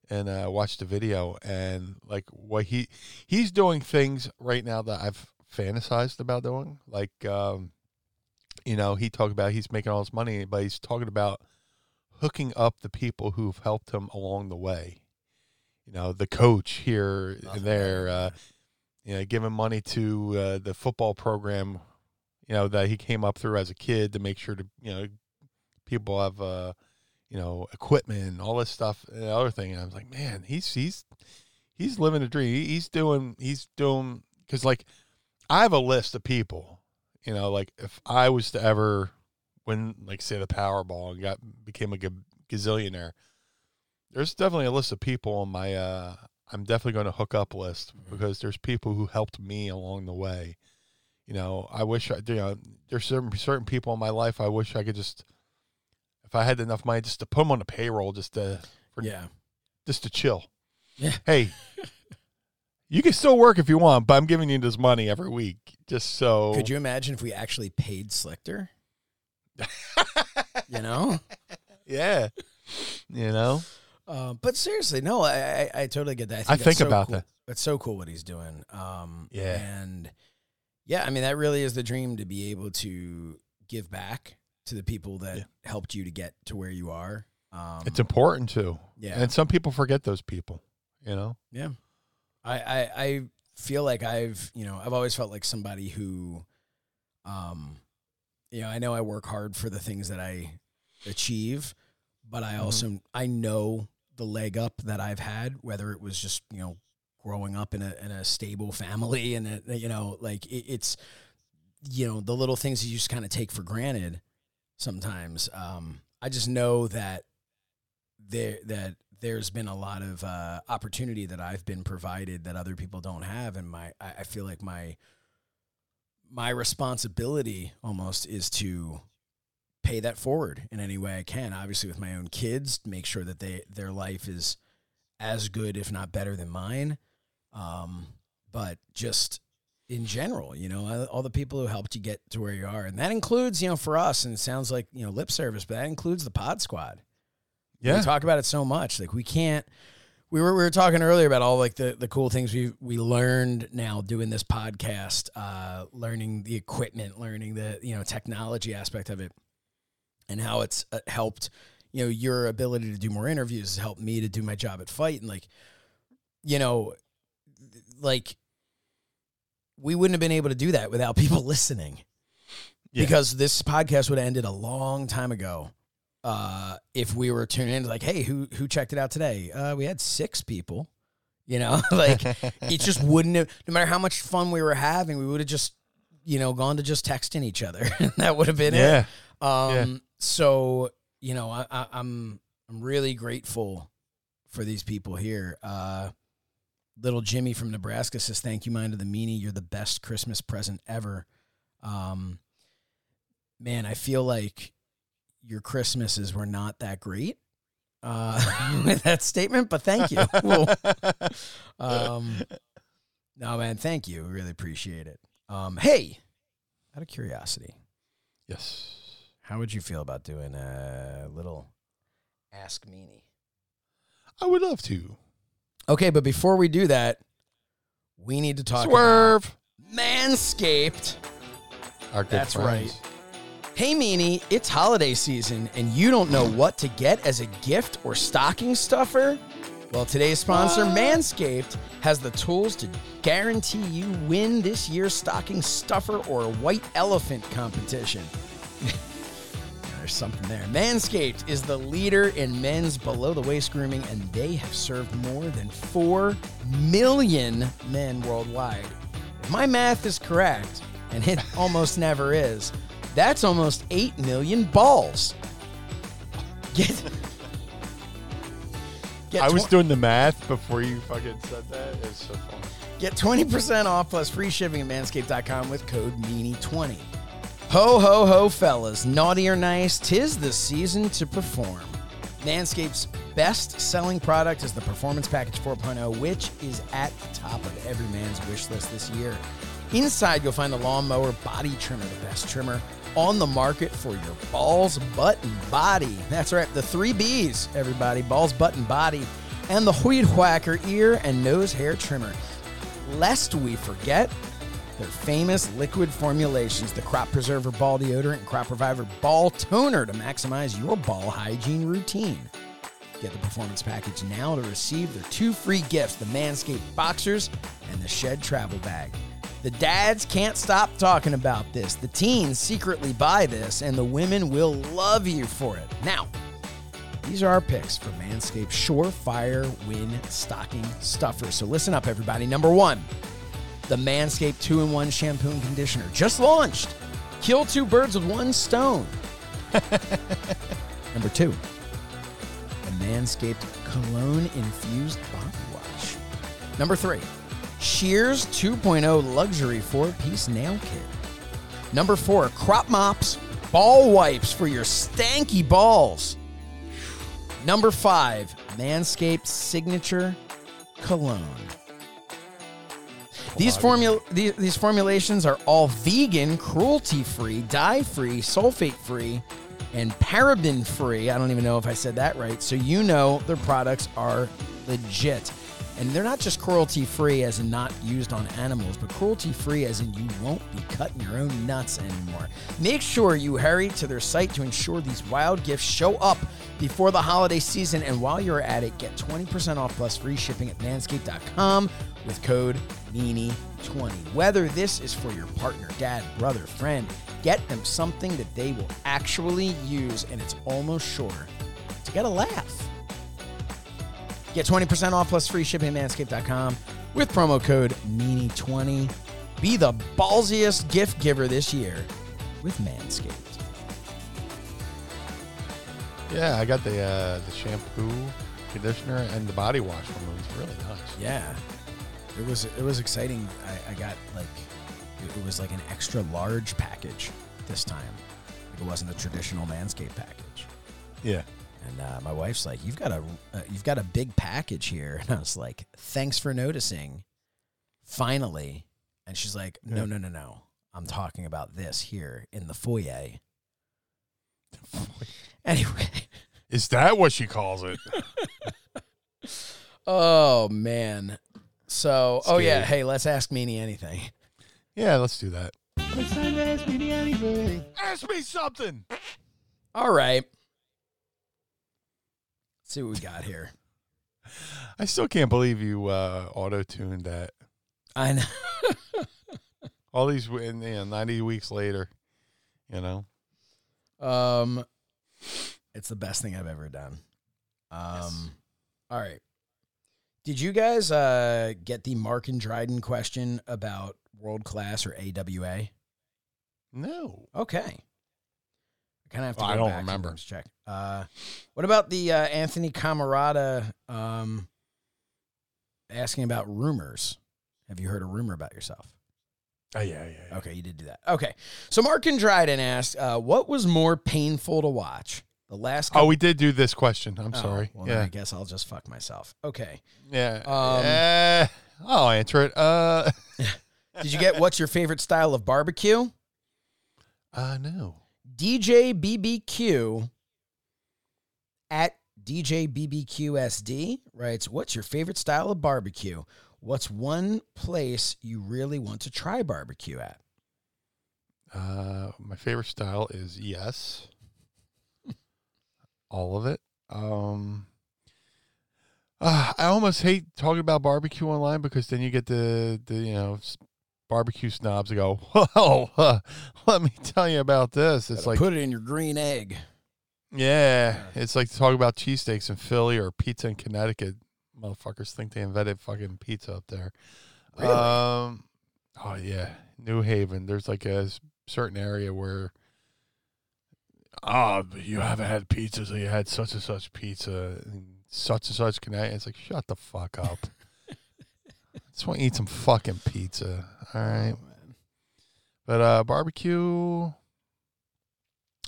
and uh watch the video and like what he he's doing things right now that i've fantasized about doing like um you know he talked about he's making all this money but he's talking about hooking up the people who've helped him along the way you know the coach here Nothing and there uh you know giving money to uh, the football program you know that he came up through as a kid to make sure to you know people have uh you know equipment all this stuff and the other thing and I was like man he's he's he's living a dream. He's doing he's doing because like I have a list of people you know like if I was to ever win like say the Powerball and got became a gazillionaire there's definitely a list of people on my uh I'm definitely going to hook up list mm-hmm. because there's people who helped me along the way you know, I wish I, you know, there's certain certain people in my life. I wish I could just, if I had enough money, just to put them on the payroll, just to, for, yeah. just to chill. Yeah. Hey, you can still work if you want, but I'm giving you this money every week, just so. Could you imagine if we actually paid Slichter? you know? yeah. You know. Uh, but seriously, no, I, I, I totally get that. I that's think so about cool. that. It's so cool what he's doing. Um, Yeah. and yeah, I mean that really is the dream to be able to give back to the people that Yeah. helped you to get to where you are. Um, It's important too. yeah, And some people forget those people, you know? Yeah. I, I I feel like I've, you know, I've always felt like somebody who um you know, I know I work hard for the things that I achieve, but I also I know the leg up that I've had whether it was just, you know, growing up in a in a stable family and a, you know, like it, it's you know, the little things you just kind of take for granted sometimes. Um I just know that there that there's been a lot of uh, opportunity that I've been provided that other people don't have, and my I, I feel like my my responsibility almost is to pay that forward in any way I can. Obviously, with my own kids, make sure that they their life is as good, if not better, than mine. Um, but just in general, you know, all the people who helped you get to where you are, and that includes, you know, for us, and it sounds like you know lip service, but that includes the Pod Squad. Yeah. We talk about it so much. Like we can't. We were we were talking earlier about all like the the cool things we we learned now doing this podcast, uh, learning the equipment, learning the you know technology aspect of it, and how it's uh, helped. You know your ability to do more interviews has helped me to do my job at FITE, and like, you know, like we wouldn't have been able to do that without people listening, Yeah. because this podcast would have ended a long time ago uh, if we were tuning in, like, hey, who who checked it out today? Uh, we had six people. You know, like it just wouldn't have. No matter how much fun we were having, we would have just, you know, gone to just texting each other. that would have been Yeah. it. Um. So you know, I, I, I'm I'm really grateful for these people here. Uh, little Jimmy from Nebraska says, "Thank you, mind of the meanie. You're the best Christmas present ever." Um, man, I feel like your Christmases were not that great uh, with that statement, but thank you. Well, um, no, man, thank you. We really appreciate it. Um, hey, out of curiosity, Yes. How would you feel about doing a little Ask Meanie? I would love to. Okay, but before we do that, we need to talk Swerve. about Manscaped. Our good That's friends. right. Hey, Meanie, it's holiday season and you don't know what to get as a gift or stocking stuffer? Well, today's sponsor, Manscaped, has the tools to guarantee you win this year's stocking stuffer or white elephant competition. There's something there. Manscaped is the leader in men's below the waist grooming, and they have served more than 4 million men worldwide. If my math is correct, and it almost never is, that's almost 8 million balls. Get. Get I was tw- doing the math before you fucking said that. It's so funny. Get 20% off plus free shipping at manscaped.com with code MEANIE20. Ho, ho, ho, fellas. Naughty or nice, tis the season to perform. Manscaped's best selling product is the Performance Package 4.0, which is at the top of every man's wish list this year. Inside, you'll find the Lawnmower Body Trimmer, the best trimmer on the market for your balls, butt, and body. That's right, the three B's, everybody balls, butt, and body. And the Weed Whacker ear and nose hair trimmer. Lest we forget, their famous liquid formulations, the Crop Preserver Ball Deodorant and Crop Reviver Ball Toner to maximize your ball hygiene routine. Get the performance package now to receive their two free gifts the Manscaped Boxers and the Shed Travel Bag. The dads can't stop talking about this. The teens secretly buy this, and the women will love you for it. Now, these are our picks for Manscaped Surefire Win Stocking Stuffer. So listen up, everybody. Number one, the Manscaped 2 in 1 shampoo and conditioner just launched. Kill two birds with one stone. Number two, the Manscaped Cologne Infused Body Wash. Number three, Shears 2.0 Luxury 4 piece nail kit. Number four, Crop Mops Ball Wipes for your stanky balls. Number five, Manscaped Signature Cologne. These formula these, these formulations are all vegan, cruelty-free, dye-free, sulfate-free, and paraben free. I don't even know if I said that right. So you know their products are legit. And they're not just cruelty free, as in not used on animals, but cruelty free, as in you won't be cutting your own nuts anymore. Make sure you hurry to their site to ensure these wild gifts show up before the holiday season. And while you're at it, get 20% off plus free shipping at manscaped.com with code MEANIE20. Whether this is for your partner, dad, brother, friend, get them something that they will actually use, and it's almost sure to get a laugh. Get 20% off plus free shipping at manscaped.com with promo code MEANIE20. Be the ballsiest gift giver this year with Manscaped. Yeah, I got the uh, the shampoo, conditioner, and the body wash from them. It's really nice. Yeah. It was it was exciting. I, I got like it was like an extra large package this time. Like it wasn't a traditional Manscaped package. Yeah. And uh, my wife's like, "You've got a uh, you've got a big package here," and I was like, "Thanks for noticing." Finally, and she's like, "No, no, no, no. I'm talking about this here in the foyer." Anyway, Is that what she calls it? oh man. So, oh yeah, hey, let's ask Meanie anything. yeah, let's do that. It's time to ask me anything. Ask me something. All right. Let's see what we got here. I still can't believe you uh, auto tuned that. I know. All these, w- and, you know, ninety weeks later, you know. Um, it's the best thing I've ever done. Um, all right. Did you guys uh get the Mark and Dryden question about world class or AWA? No. Okay. I kind of have to. Well, go I don't remember. just check. Uh, what about the uh, Anthony Camarada um asking about rumors? Have you heard a rumor about yourself? Oh yeah, yeah. yeah. Okay, you did do that. Okay, so Mark and Dryden asked, uh, "What was more painful to watch? The last? Oh, we did do this question. I'm Oh, sorry. Well, then I guess I'll just fuck myself. Okay. yeah. Um, Eh, I'll answer it. Uh, Did you get what's your favorite style of barbecue? uh no. DJ BBQ at DJ BBQSD writes, "What's your favorite style of barbecue? What's one place you really want to try barbecue at?" Uh, my favorite style is yes. All of it. Um, uh, I almost hate talking about barbecue online because then you get the the you know barbecue snobs that go, "Well, uh, let me tell you about this." It's Gotta like, put it in your green egg. yeah, it's like to talk about cheesesteaks in Philly or pizza in Connecticut. Motherfuckers think they invented fucking pizza up there. Really? Um, oh yeah, New Haven. There's like a certain area where, but you haven't had pizza, so you had such and such pizza, and such and such Connecticut. It's like shut the fuck up. Just want to eat some fucking pizza. All right, Oh, man. but uh, barbecue.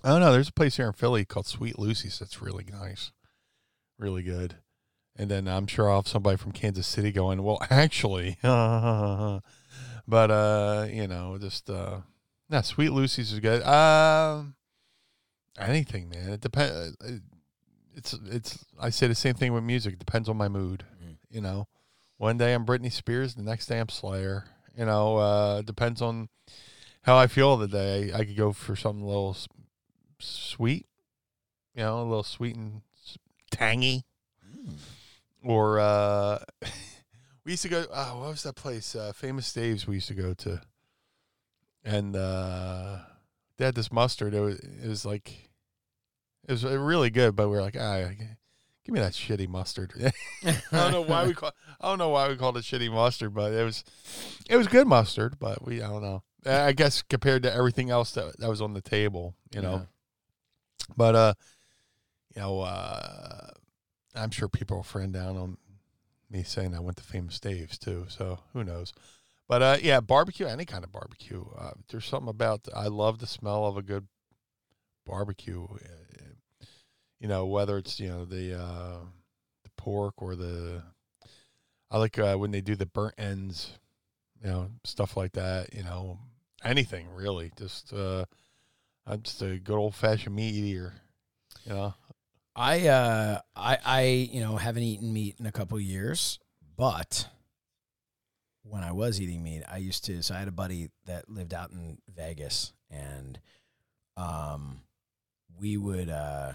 I don't know. There's a place here in Philly called Sweet Lucy's that's really nice, really good. And then I'm sure I'll have somebody from Kansas City going, well, actually, but uh, you know, just uh, nah, Sweet Lucy's is good. Um, anything, man. It depends. It's it's. I say the same thing with music. It depends on my mood. Mm. You know, one day I'm Britney Spears, the next day I'm Slayer. You know, uh, depends on how I feel the day. I could go for something a little s- sweet, you know, a little sweet and s- tangy, or uh, we used to go. Oh, what was that place? Uh, Famous Dave's. We used to go to, and uh, they had this mustard. It was, it was like, it was uh, really good, but we were like, ah, give me that shitty mustard. I don't know why we call. I don't know why we called it shitty mustard, but it was, it was good mustard. But we, I don't know. I guess compared to everything else that that was on the table, you know. But uh, you know, uh, I'm sure people will friend down on me saying I went to Famous Dave's too. So who knows? But uh, yeah, barbecue, any kind of barbecue. Uh, there's something about I love the smell of a good barbecue. You know, whether it's you know the uh, the pork or the I like uh, when they do the burnt ends, you know, stuff like that. You know, anything really. Just uh, I'm just a good old fashioned meat eater. You know. I uh I I you know haven't eaten meat in a couple years, but when I was eating meat, I used to so I had a buddy that lived out in Vegas and um we would uh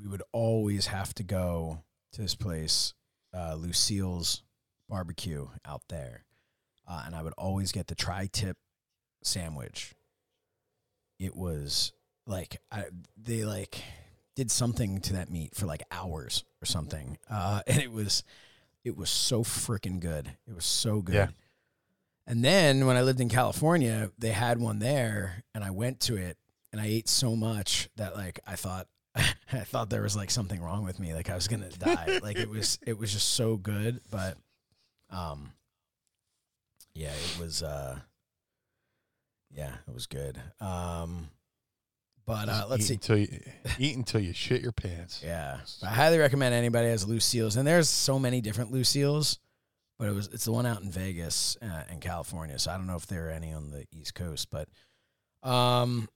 we would always have to go to this place uh Lucille's barbecue out there. Uh, and I would always get the tri-tip sandwich. It was like I, they like did something to that meat for like hours or something, uh, and it was it was so freaking good. It was so good. Yeah. And then when I lived in California, they had one there, and I went to it, and I ate so much that like I thought I thought there was like something wrong with me, like I was gonna die. like it was it was just so good, but um, yeah, it was uh, yeah, it was good. Um, but uh, let's eat see. Until you, eat until you shit your pants. Yeah, I highly recommend anybody has Lucille's, and there's so many different Lucille's, but it was it's the one out in Vegas uh, in California. So I don't know if there are any on the East Coast, but um,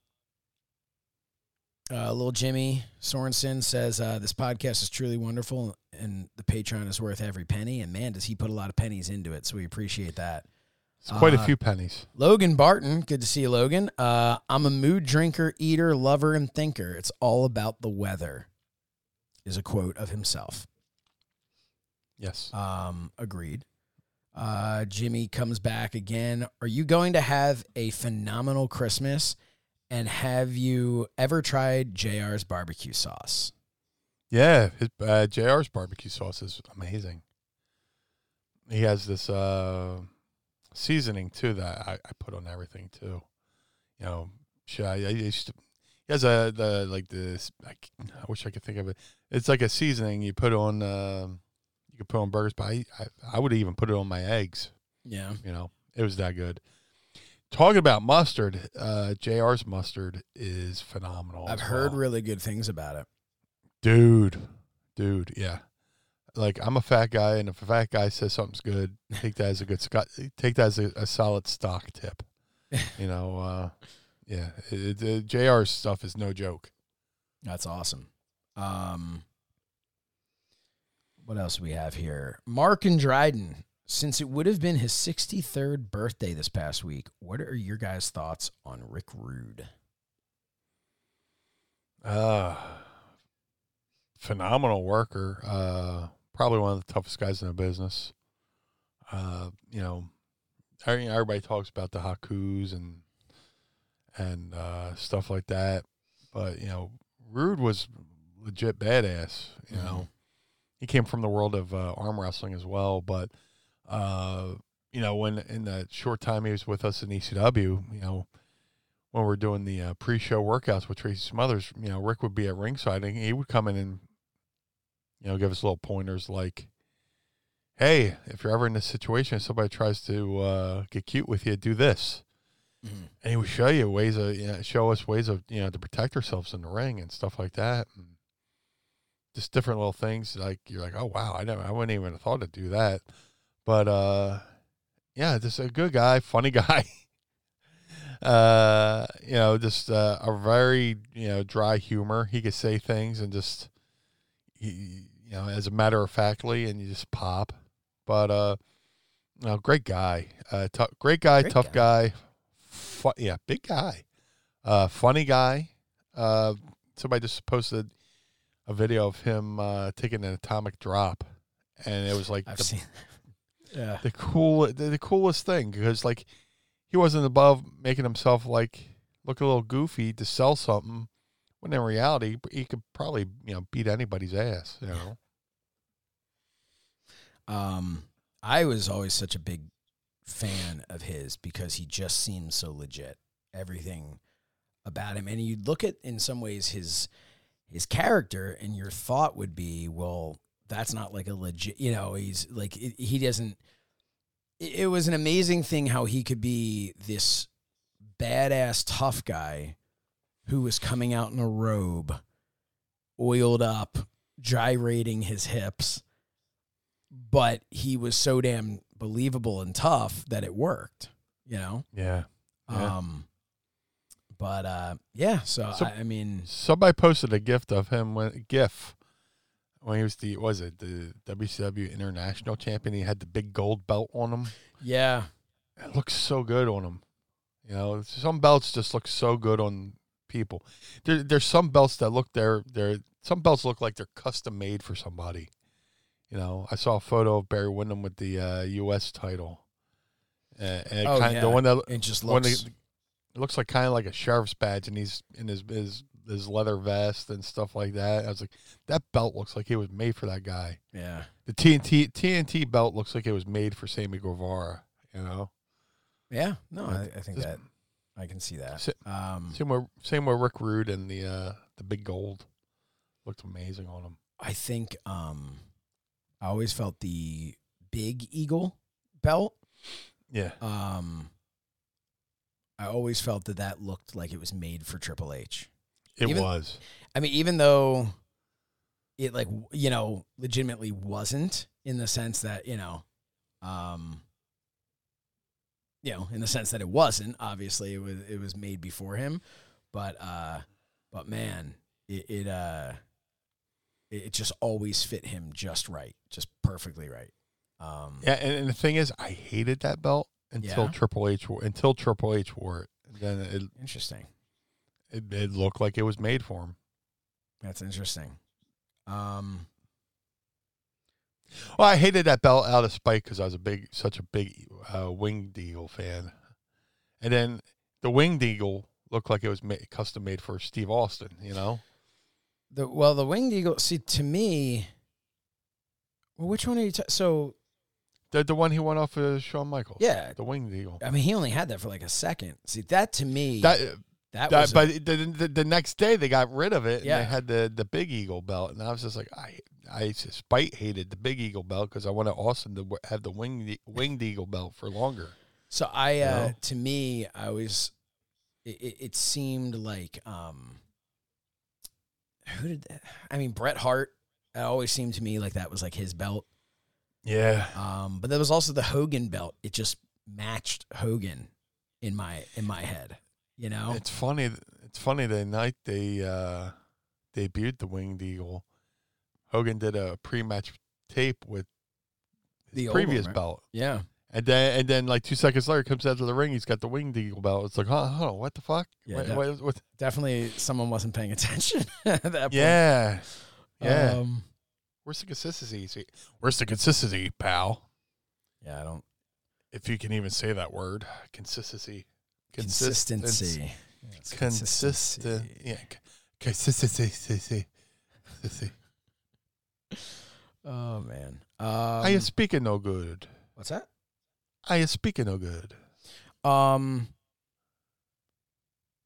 uh, little Jimmy Sorensen says uh, this podcast is truly wonderful, and the Patreon is worth every penny. And man, does he put a lot of pennies into it, so we appreciate that. It's quite a Uh, few pennies. Logan Barton, good to see you, Logan. Uh, I'm a mood drinker, eater, lover, and thinker. It's all about the weather, is a quote of himself. Yes. Um, agreed. Uh, Jimmy comes back again. Are you going to have a phenomenal Christmas? And have you ever tried JR's barbecue sauce? Yeah, his uh, JR's barbecue sauce is amazing. He has this uh, seasoning too that I, I put on everything too. You know, I, I used to, he has a the like this. I wish I could think of it. It's like a seasoning you put on. Um, you could put on burgers, but I, I I would even put it on my eggs. Yeah. You know, it was that good. Talking about mustard, uh, JR's mustard is phenomenal. I've heard well. really good things about it. Dude, dude, yeah. Like I'm a fat guy, and if a fat guy says something's good, take that as a good take that as a, a solid stock tip. You know, uh, yeah. It, it, JR's stuff is no joke. That's awesome. Um, what else we have here? Mark and Dryden. Since it would have been his 63rd birthday this past week, what are your guys' thoughts on Rick Rude? Uh, phenomenal worker. Uh, probably one of the toughest guys in the business. Uh, you know, everybody talks about the Hakus and and uh, stuff like that, but you know, Rude was legit badass. You know, he came from the world of uh, arm wrestling as well, but uh, you know, when in the short time he was with us in ECW, you know, when we're doing the uh, pre-show workouts with Tracy Smothers, you know, Rick would be at ringside and he would come in and, you know, give us little pointers like, "Hey, if you're ever in this situation, if somebody tries to uh, get cute with you, do this." And he would show you ways of, you know, show us ways of, you know, to protect ourselves in the ring and stuff like that, and just different little things. Like you're like, "Oh wow, I never, I wouldn't even have thought to do that," but uh, yeah, just a good guy, funny guy. uh, you know, just uh, a very you know dry humor. He could say things and just he, you know, as a matter of factly, and you just pop. But uh, you know, great guy, uh, tou- great guy, Great tough guy, fu- yeah, big guy, uh, funny guy. Uh, somebody just posted a video of him uh, taking an atomic drop, and it was like I've the seen. Yeah. the cool the, the coolest thing because like he wasn't above making himself like look a little goofy to sell something when in reality he could probably you know beat anybody's ass you know Um, I was always such a big fan of his because he just seemed so legit. Everything about him, and you'd look at in some ways his his character, and your thought would be, well, that's not like a legit. You know, he's like it, he doesn't. It, it was an amazing thing how he could be this badass tough guy who was coming out in a robe, oiled up, gyrating his hips but he was so damn believable and tough that it worked, you know? yeah Yeah. Um But uh, yeah, so, So- I, I mean, Somebody posted a gift of him when GIF when he was the was it the WCW International Champion. He had the big gold belt on him. yeah, It looks so good on him. You know, some belts just look so good on people. There, there's some belts that look they're they're some belts look like they're custom made for somebody. You know, I saw a photo of Barry Windham with the uh, U.S. title, uh, and Oh, kind yeah. the one that it just one looks. that- it looks like kind of like a sheriff's badge, and he's in his his his leather vest and stuff like that. I was like, that belt looks like it was made for that guy. yeah, The TNT TNT belt looks like it was made for Sammy Guevara. You know, yeah. No, I, I think Just- that I can see that. Um, same with same with Rick Rude and the uh, the big gold looked amazing on him. I think um, I always felt the big eagle belt. Yeah, Um, I always felt that that looked like it was made for Triple H. it Even- was. I mean, even though it like you know legitimately wasn't in the sense that you know, um, you know, in the sense that it wasn't. Obviously, it was it was made before him, but uh, but man, it, it uh, it it just always fit him just right, just perfectly right. Um, Yeah, and, and the thing is, I hated that belt until Yeah? Triple H wore until Triple H wore it. And then it, interesting. It it looked like it was made for him. That's interesting. Um, Well, I hated that belt out of spite because I was a big, such a big uh, Winged Eagle fan, and then the Winged Eagle looked like it was ma- custom made for Steve Austin. You know, the well, the winged eagle. See, to me, well, which one are you? ta so the the one he went off of Shawn Michaels. yeah, the Winged Eagle. I mean, he only had that for like a second. See, that to me, That, that, that was a- but the, the the next day they got rid of it and Yeah. they had the the Big Eagle belt, and I was just like, I I spite hated the Big Eagle belt because I wanted Austin to have the Winged Winged Eagle belt for longer. so I, uh, know? to me, I was, it, it, it seemed like, um, who did that? I mean, Bret Hart. It always seemed to me like that was like his belt. Yeah, Um, but there was also the Hogan belt. It just matched Hogan in my in my head. You know, It's funny. It's funny. The night they uh, debuted the Winged Eagle, Hogan did a pre-match tape with The old one, previous right? belt, yeah. and then and then like two seconds later comes out to the ring. He's got the Winged Eagle belt. It's like, huh, huh what the fuck? Yeah, What- that- what- what- Definitely, someone wasn't paying attention at that point. yeah, yeah. Um, Where's the consistency? Where's the consistency, pal? yeah, I don't If you can even say that word, consistency. Consistency. It's Consistent. consistency. Yeah. Consistency. Consistency. Oh man. Um, I am speaking no good. what's that? I am speaking no good. Um.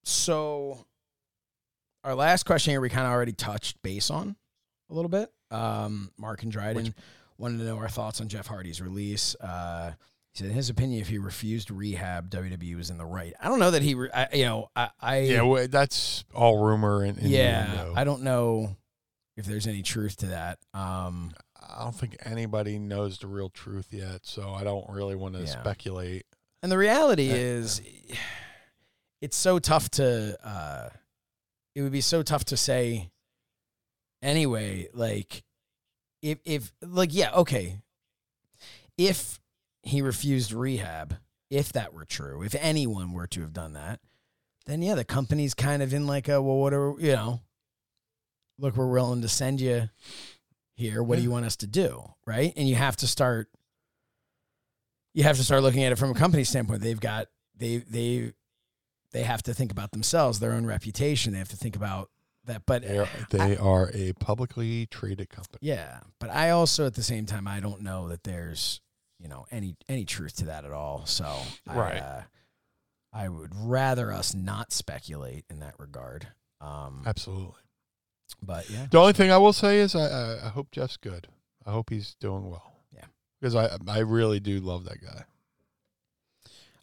So, our last question here, we kind of already touched base on a little bit. Um, Mark and Dryden wanted to know our thoughts on Jeff Hardy's release. Uh, he said, in his opinion, if he refused rehab, WWE was in the right. I don't know that he, re- I, you know, I, I Yeah, well, that's all rumor and, yeah. I don't know if there's any truth to that. Um, I don't think anybody knows the real truth yet, so I don't really want to Yeah. speculate. And the reality Uh, is, it's so tough to. Uh, it would be so tough to say. Anyway, like, if if like yeah okay, if he refused rehab, if that were true, if anyone were to have done that, then yeah, the company's kind of in like a well, what are you know? Look, we're willing to send you here. What do you want us to do, right? And you have to start you have to start looking at it from a company standpoint. They've got they they they have to think about themselves, their own reputation. They have to think about that. But They are, they are a publicly traded company. yeah, but I also at the same time I don't know that there's you know any any truth to that at all. So Right. I, uh, I would rather us not speculate in that regard. Um, Absolutely. but yeah, The only thing I will say is I, I, I hope Jeff's good. I hope he's doing well. Yeah. Because I I really do love that guy.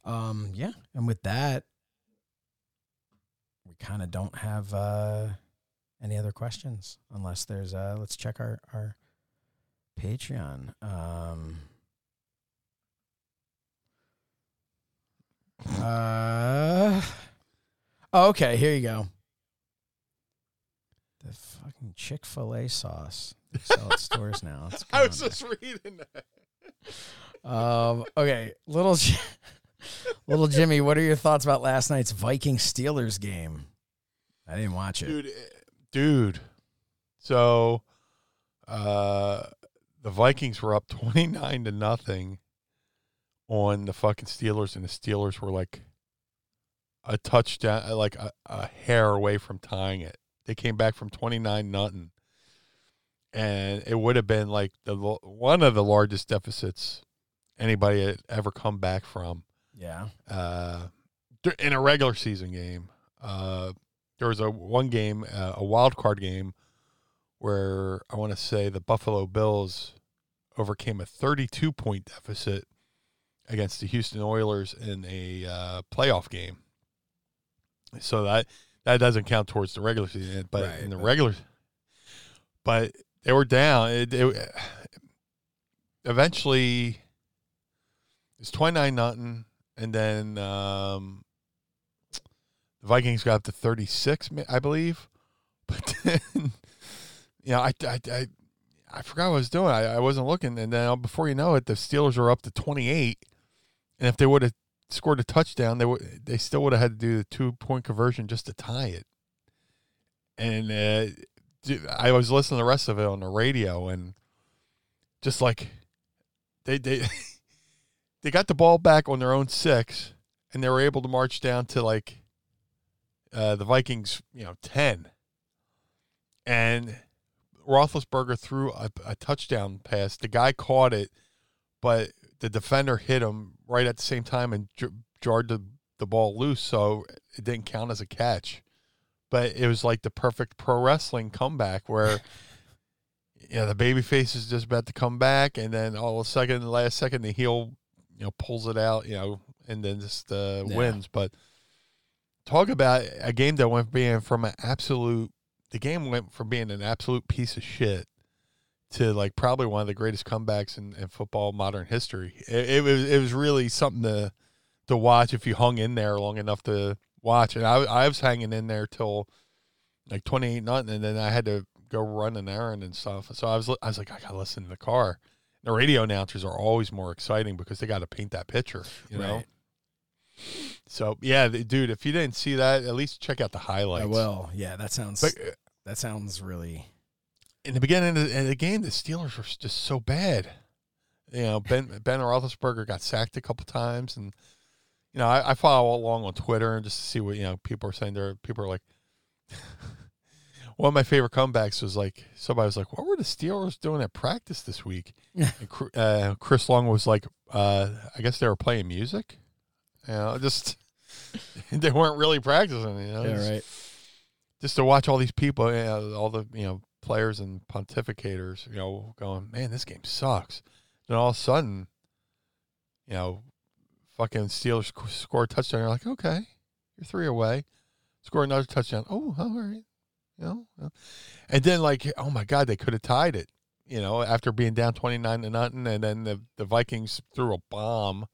um, yeah, and with that, we kind of don't have uh, any other questions unless there's uh, let's check our our Patreon. Um, uh, Oh, okay. Here you go. The fucking Chick Fil A sauce. They sell at stores now. It's I was just reading that. Um. Okay. Little. Little Jimmy, what are your thoughts about last night's Viking Steelers game? I didn't watch it. dude, dude. So, uh, the Vikings were up twenty nine to nothing on the fucking Steelers, and the Steelers were like a touchdown, uh, like a, a hair away from tying it. They came back from twenty nine nothing, and it would have been like the one of the largest deficits anybody had ever come back from Yeah. uh, in a regular season game. Uh, there was a one game, uh, a wild card game, where I want to say the Buffalo Bills overcame a 32 point deficit against the Houston Oilers in a uh, playoff game. So that that doesn't count towards the regular season, but Right, in the regular, but they were down. It, it eventually it's 29 nothing and then um, the Vikings got up to 36 I believe but then you know I I I, I forgot what I was doing I, I wasn't looking and then before you know it the Steelers were up to 28 and if they would have scored a touchdown they would they still would have had to do the two point conversion just to tie it and uh, I was listening to the rest of it on the radio and just like they they they got the ball back on their own six and they were able to march down to like uh, the Vikings, you know, ten. And Roethlisberger threw a, a touchdown pass. The guy caught it, but the defender hit him right at the same time and j- jarred the, the ball loose, so it didn't count as a catch. But it was like the perfect pro wrestling comeback where you know, the baby face is just about to come back, and then all of a second, the last second, the heel, you know, pulls it out, you know, and then just uh, Yeah. wins. But talk about a game that went being from an absolute, the game went from being an absolute piece of shit to like probably one of the greatest comebacks in, in football modern history. It, it was it was really something to to watch if you hung in there long enough to watch. And I I was hanging in there till like twenty eight nothing, and then I had to go run an errand and stuff. So I was I was like I gotta listen to the car. The radio announcers are always more exciting because they got to paint that picture, you know. So yeah, dude, if you didn't see that, at least check out the highlights. I will. Yeah, that sounds But uh, that sounds really in the beginning of the, of the game, the Steelers were just so bad. You know, Ben Ben Roethlisberger got sacked a couple times, and you know, I, I follow along on Twitter and just to see what you know people are saying. There, people are like, one of my favorite comebacks was like somebody was like, "What were the Steelers doing at practice this week?" and uh, Chris Long was like, uh, "I guess they were playing music." You know, just they weren't really practicing. You know, yeah, Just- right. just to watch all these people, you know, all the you know players and pontificators, you know, going, man, this game sucks. Then all of a sudden, you know, fucking Steelers score a touchdown. You're like, okay, you're three away. Score another touchdown. Oh, all right, you know, and then like, oh my god, they could have tied it. You know, after being down twenty nine to nothing, and then the the Vikings threw a bomb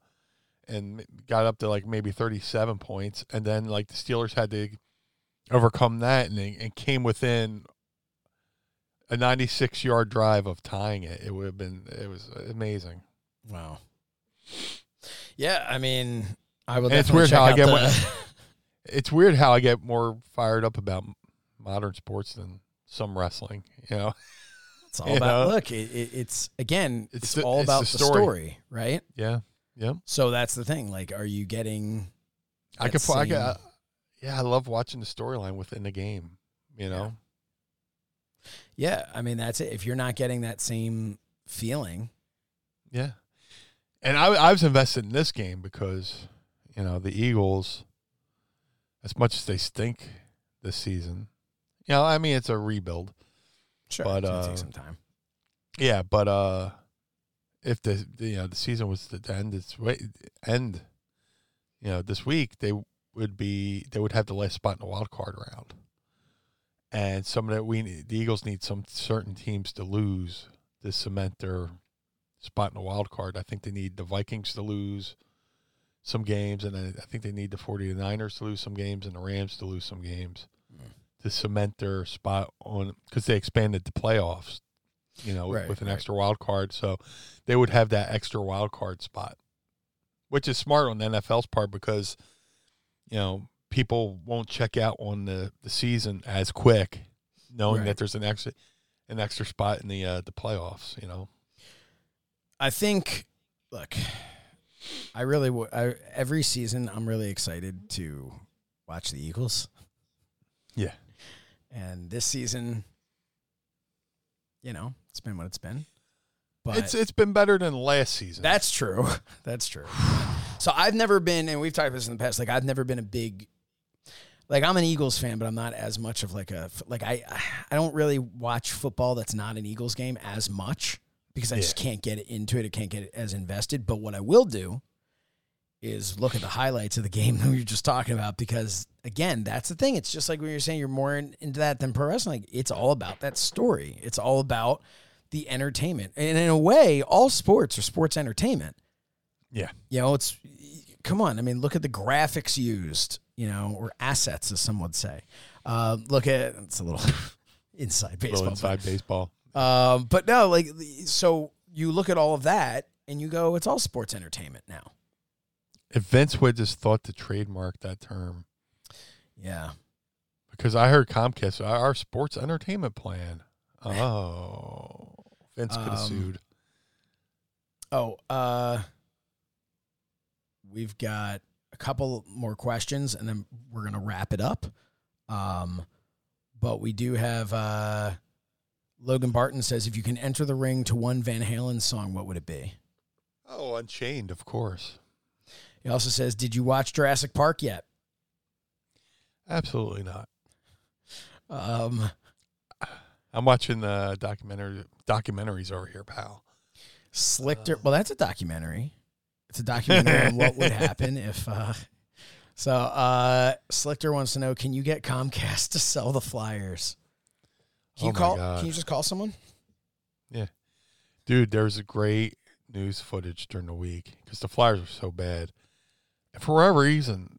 and got up to like maybe thirty seven points, and then like the Steelers had to overcome that and, and came within a 96 yard drive of tying it. It would have been, it was amazing. Wow. Yeah, I mean, I. And it's weird how I get the- what- It's weird how I get more fired up about modern sports than some wrestling, you know? It's all You about know? look. It, it, it's again, It's it's, the- all it's the about the story. story. right? Yeah. Yeah. So that's the thing. Like, are you getting? I could, fi- I same- could, yeah, I love watching the storyline within the game, you know? Yeah, I mean that's it. If you're not getting that same feeling, Yeah. And I, I was invested in this game because, you know, the Eagles, as much as they stink this season, you know, I mean, it's a rebuild. sure, But, it's gonna uh, take some time. Yeah, but uh, if the, the you know the season was to end its way end, you know, this week they would be they would have the last spot in the wild card round, and some of that we the Eagles need some certain teams to lose to cement their spot in the wild card. I think they need the Vikings to lose, some games, and I, I think they need the 49ers to lose some games and the Rams to lose some games mm. to cement their spot on because they expanded the playoffs, you know, Right, with an right. extra wild card. So they would have that extra wild card spot, which is smart on the NFL's part because, you know, people won't check out on the, the season as quick, knowing Right. that there's an extra an extra spot in the uh, the playoffs. You know, I think, look, I really, w- I, every season, I'm really excited to watch the Eagles. yeah, And this season, you know, it's been what it's been. But it's it's been better than last season. That's true. That's true. So I've never been, and we've talked about this in the past. Like I've never been a big, like I'm an Eagles fan, but I'm not as much of like a like I I don't really watch football that's not an Eagles game as much because I just can't get into it. I can't get as invested. But what I will do is look at the highlights of the game that we were just talking about because again, that's the thing. It's just like when you're saying you're more in, into that than pro wrestling. Like, it's all about that story. It's all about the entertainment, and in a way, all sports are sports entertainment. yeah. You know, it's come on. I mean, look at the graphics used. You know, or assets, as some would say. Uh, look at it's a little inside baseball. Little but- inside baseball. um, but no, like so you look at all of that and you go, it's all sports entertainment now. If Vince would just thought to trademark that term, Yeah. because I heard Comcast our, our sports entertainment plan. Oh, Vince could have Um, sued. Oh, uh, we've got a couple more questions and then we're gonna wrap it up. Um, but we do have uh, Logan Barton says if you can enter the ring to one Van Halen song, what would it be? Oh, Unchained, of course. He also says, did you watch Jurassic Park yet? Absolutely not. Um, I'm watching the documentary documentaries over here, pal. Slichter. Well, that's a documentary. It's a documentary on what would happen if. Uh, so, uh, Slichter wants to know: Can you get Comcast to sell the flyers? Can you Oh my call? God. Can you just call someone? Yeah, dude, there's a great news footage during the week because the Flyers were so bad. And for whatever reason,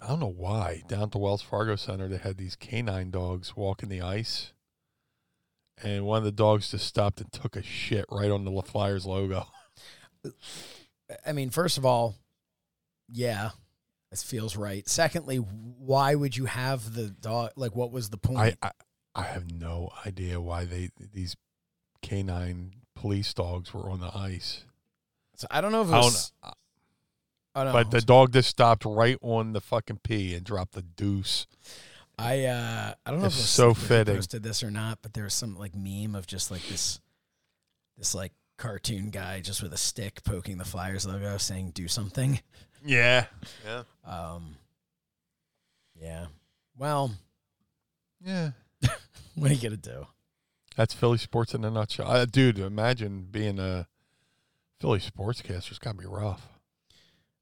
I don't know why, down at the Wells Fargo Center, they had these canine dogs walking the ice. And one of the dogs just stopped and took a shit right on the Flyers logo. I mean, first of all, yeah, this feels right. Secondly, why would you have the dog? Like, what was the point? I, I I have no idea why they these canine police dogs were on the ice. so I don't know if it I don't was. I don't know. But the dog just stopped right on the fucking P and dropped the deuce. I uh I don't know It's if it was so fitting. posted this or not, but there was some like meme of just like this this like cartoon guy just with a stick poking the Flyers logo saying do something. Yeah. Yeah. Um Yeah. Well, Yeah. what are you gonna do? That's Philly sports in a nutshell. Uh, dude, imagine being a Philly sportscaster. It's got to be rough.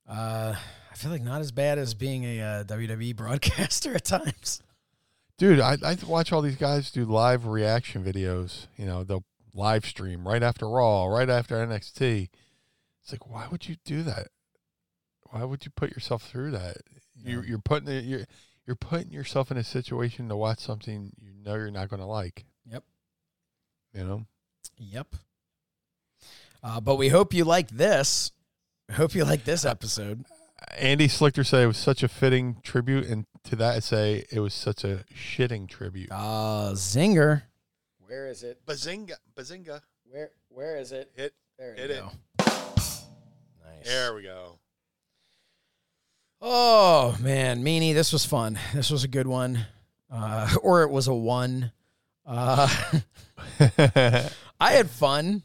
Uh I feel like not as bad as being a uh, WWE broadcaster at times. Dude, I, I watch all these guys do live reaction videos. You know, they'll live stream right after Raw, right after NXT. It's like, why would you do that? Why would you put yourself through that? You're, you're putting it, you're you're putting yourself in a situation to watch something you know you're not going to like. Yep. You know. Yep. Uh, but we hope you like this. I hope you like this episode. Andy Slichter said it was such a fitting tribute, and to that I say it was such a shitting tribute. Uh zinger. Where is it? Bazinga, bazinga, Where where is it? hit. There Hit you it. go. Nice. There we go. Oh man, Meanie, this was fun. This was a good one. Uh, or it was a one. Uh, I had fun.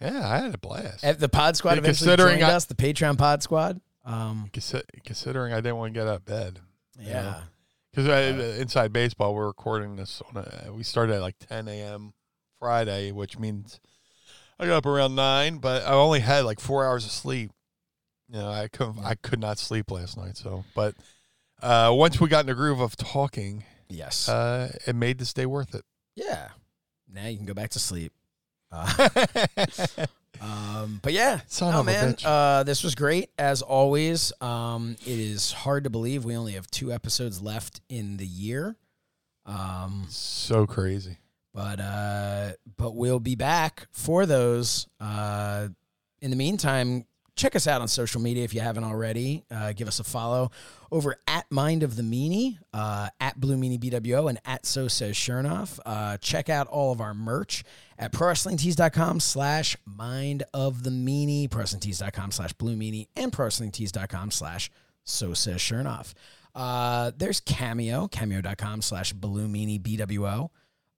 Yeah, I had a blast. At the Pod Squad Yeah, eventually considering joined I- us, the Patreon Pod Squad. Um, Consi- Considering I didn't want to get out of bed. yeah. Because inside baseball, we're recording this on a, we started at like 10 a.m. Friday, which means I got up around nine, but I only had like four hours of sleep. You know, I could I could not sleep last night. So, but uh, once we got in the groove of talking, Yes. uh, it made this day worth it. yeah. Now you can go back to sleep. Uh, Um, but yeah, Son no, man, uh, this was great as always. Um, it is hard to believe we only have two episodes left in the year. Um, So crazy. but uh, but we'll be back for those. Uh, in the meantime, check us out on social media if you haven't already. Uh, give us a follow over at Mind of the Meanie, uh, at Blue Meanie BWO, and at So Says Shernoff. Uh, check out all of our merch at ProWrestlingTees.com slash Mind of the Meanie, ProWrestlingTees.com slash Blue Meanie, and ProWrestlingTees.com slash So Says Shernoff. Uh, there's Cameo, Cameo.com slash Blue Meanie BWO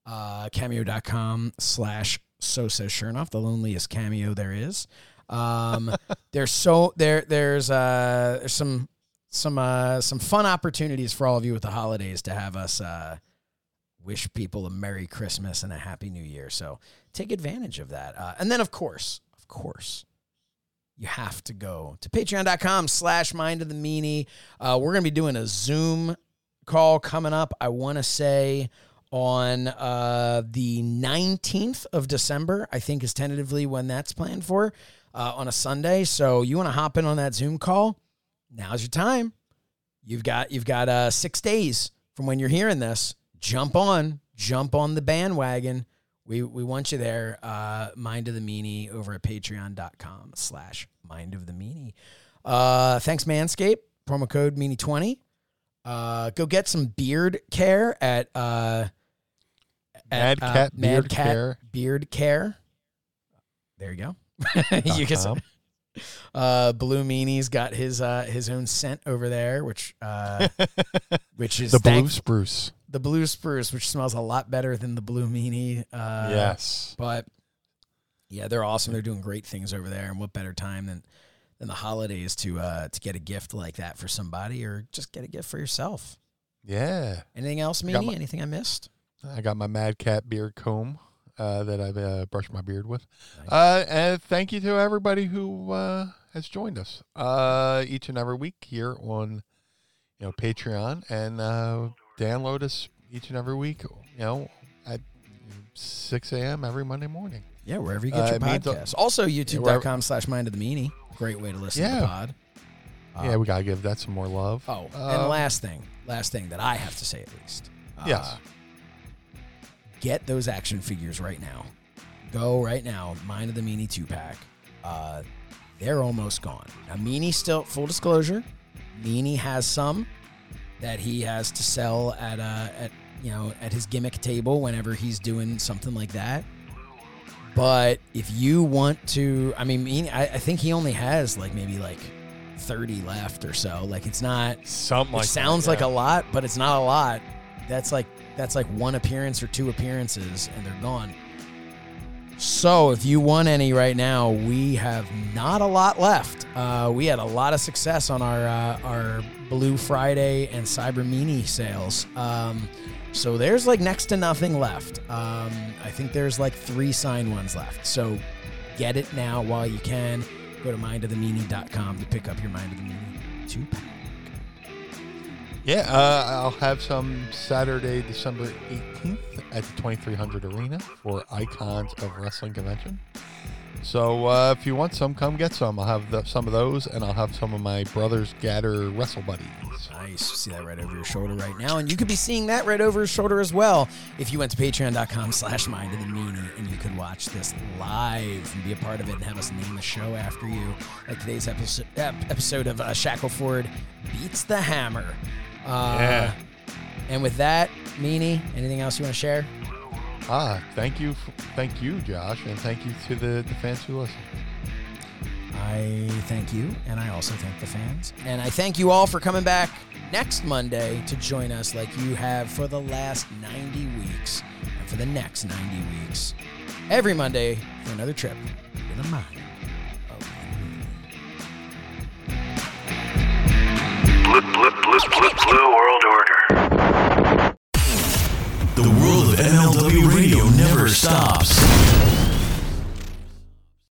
uh, cameo.com slash so says Shernoff, the loneliest cameo there is. Um, there's so there there's uh there's some some uh some fun opportunities for all of you with the holidays to have us uh wish people a Merry Christmas and a Happy New Year. So take advantage of that. Uh, and then of course, of course, you have to go to patreon.com slash mind of the meanie. Uh, we're gonna be doing a Zoom call coming up. I want to say on uh, the 19th of December, I think is tentatively when that's planned for uh, on a Sunday. So you want to hop in on that Zoom call? Now's your time. You've got you've got uh, six days from when you're hearing this. Jump on, jump on the bandwagon. We we want you there. Uh, Mind of the Meanie over at patreon.com slash Mind of the Meanie. Uh, thanks, Manscaped. Promo code Meanie20. Uh, go get some beard care at uh, Mad uh, Cat Mad Beard Cat Care. Beard Care. There you go. you can. com. Uh, Blue Meanie's got his uh his own scent over there, which uh, which is The blue spruce. The blue spruce, which smells a lot better than the Blue Meanie. Uh, yes. but yeah, they're awesome. They're doing great things over there, and what better time than than the holidays to uh to get a gift like that for somebody, or just get a gift for yourself. Yeah. Anything else, Meanie? my- Anything I missed? I got my Mad Cat beard comb uh, that I uh, brushed my beard with. Uh, and thank you to everybody who uh, has joined us uh, each and every week here on you know Patreon and uh, download us each and every week. You know at 6 a.m. every Monday morning. Yeah, wherever you get Uh, your it means a- podcasts. Also, youtube.com slash mind of the meanie. Great way to listen to the Yeah. pod. yeah, we gotta give that some more love. Oh, Uh, and last thing, last thing that I have to say at least. Uh, Yes. Get those action figures right now. Go right now. Mind of the Meanie two pack. Uh, they're almost gone. Now, Meanie still, full disclosure, Meanie has some that he has to sell at uh at you know at his gimmick table whenever he's doing something like that. But if you want to, I mean, I, I think he only has like maybe like thirty left or so. Like it's not something it like sounds that, like a lot, but it's not a lot. That's like that's like one appearance or two appearances, and they're gone. So if you want any right now, we have not a lot left. Uh, we had a lot of success on our uh, our Blue Friday and Cyber Mini sales. Um, so there's like next to nothing left. Um, I think there's like three signed ones left. So get it now while you can. Go to mindofthemeanie.com to pick up your Mind of the Meanie two pack. Yeah, uh, I'll have some Saturday, December 18th at the 2300 Arena for Icons of Wrestling Convention. So uh, if you want some, come get some. I'll have the, some of those, and I'll have some of my brother's Gatter Wrestle Buddies. Nice. See that right over your shoulder right now. And you could be seeing that right over your shoulder as well if you went to patreon.com slash mind of the meanie and you could watch this live and be a part of it and have us name the show after you. Like today's episode, episode of uh, Shackleford Beats the Hammer. Uh, Yeah. And with that, Meanie, anything else you want to share? Ah, thank you, f- thank you, Josh, and thank you to the, the fans who listen. I thank you, and I also thank the fans. And I thank you all for coming back next Monday to join us like you have for the last 90 weeks and for the next 90 weeks. Every Monday for another trip to the mind World Order. The world of MLW radio never stops.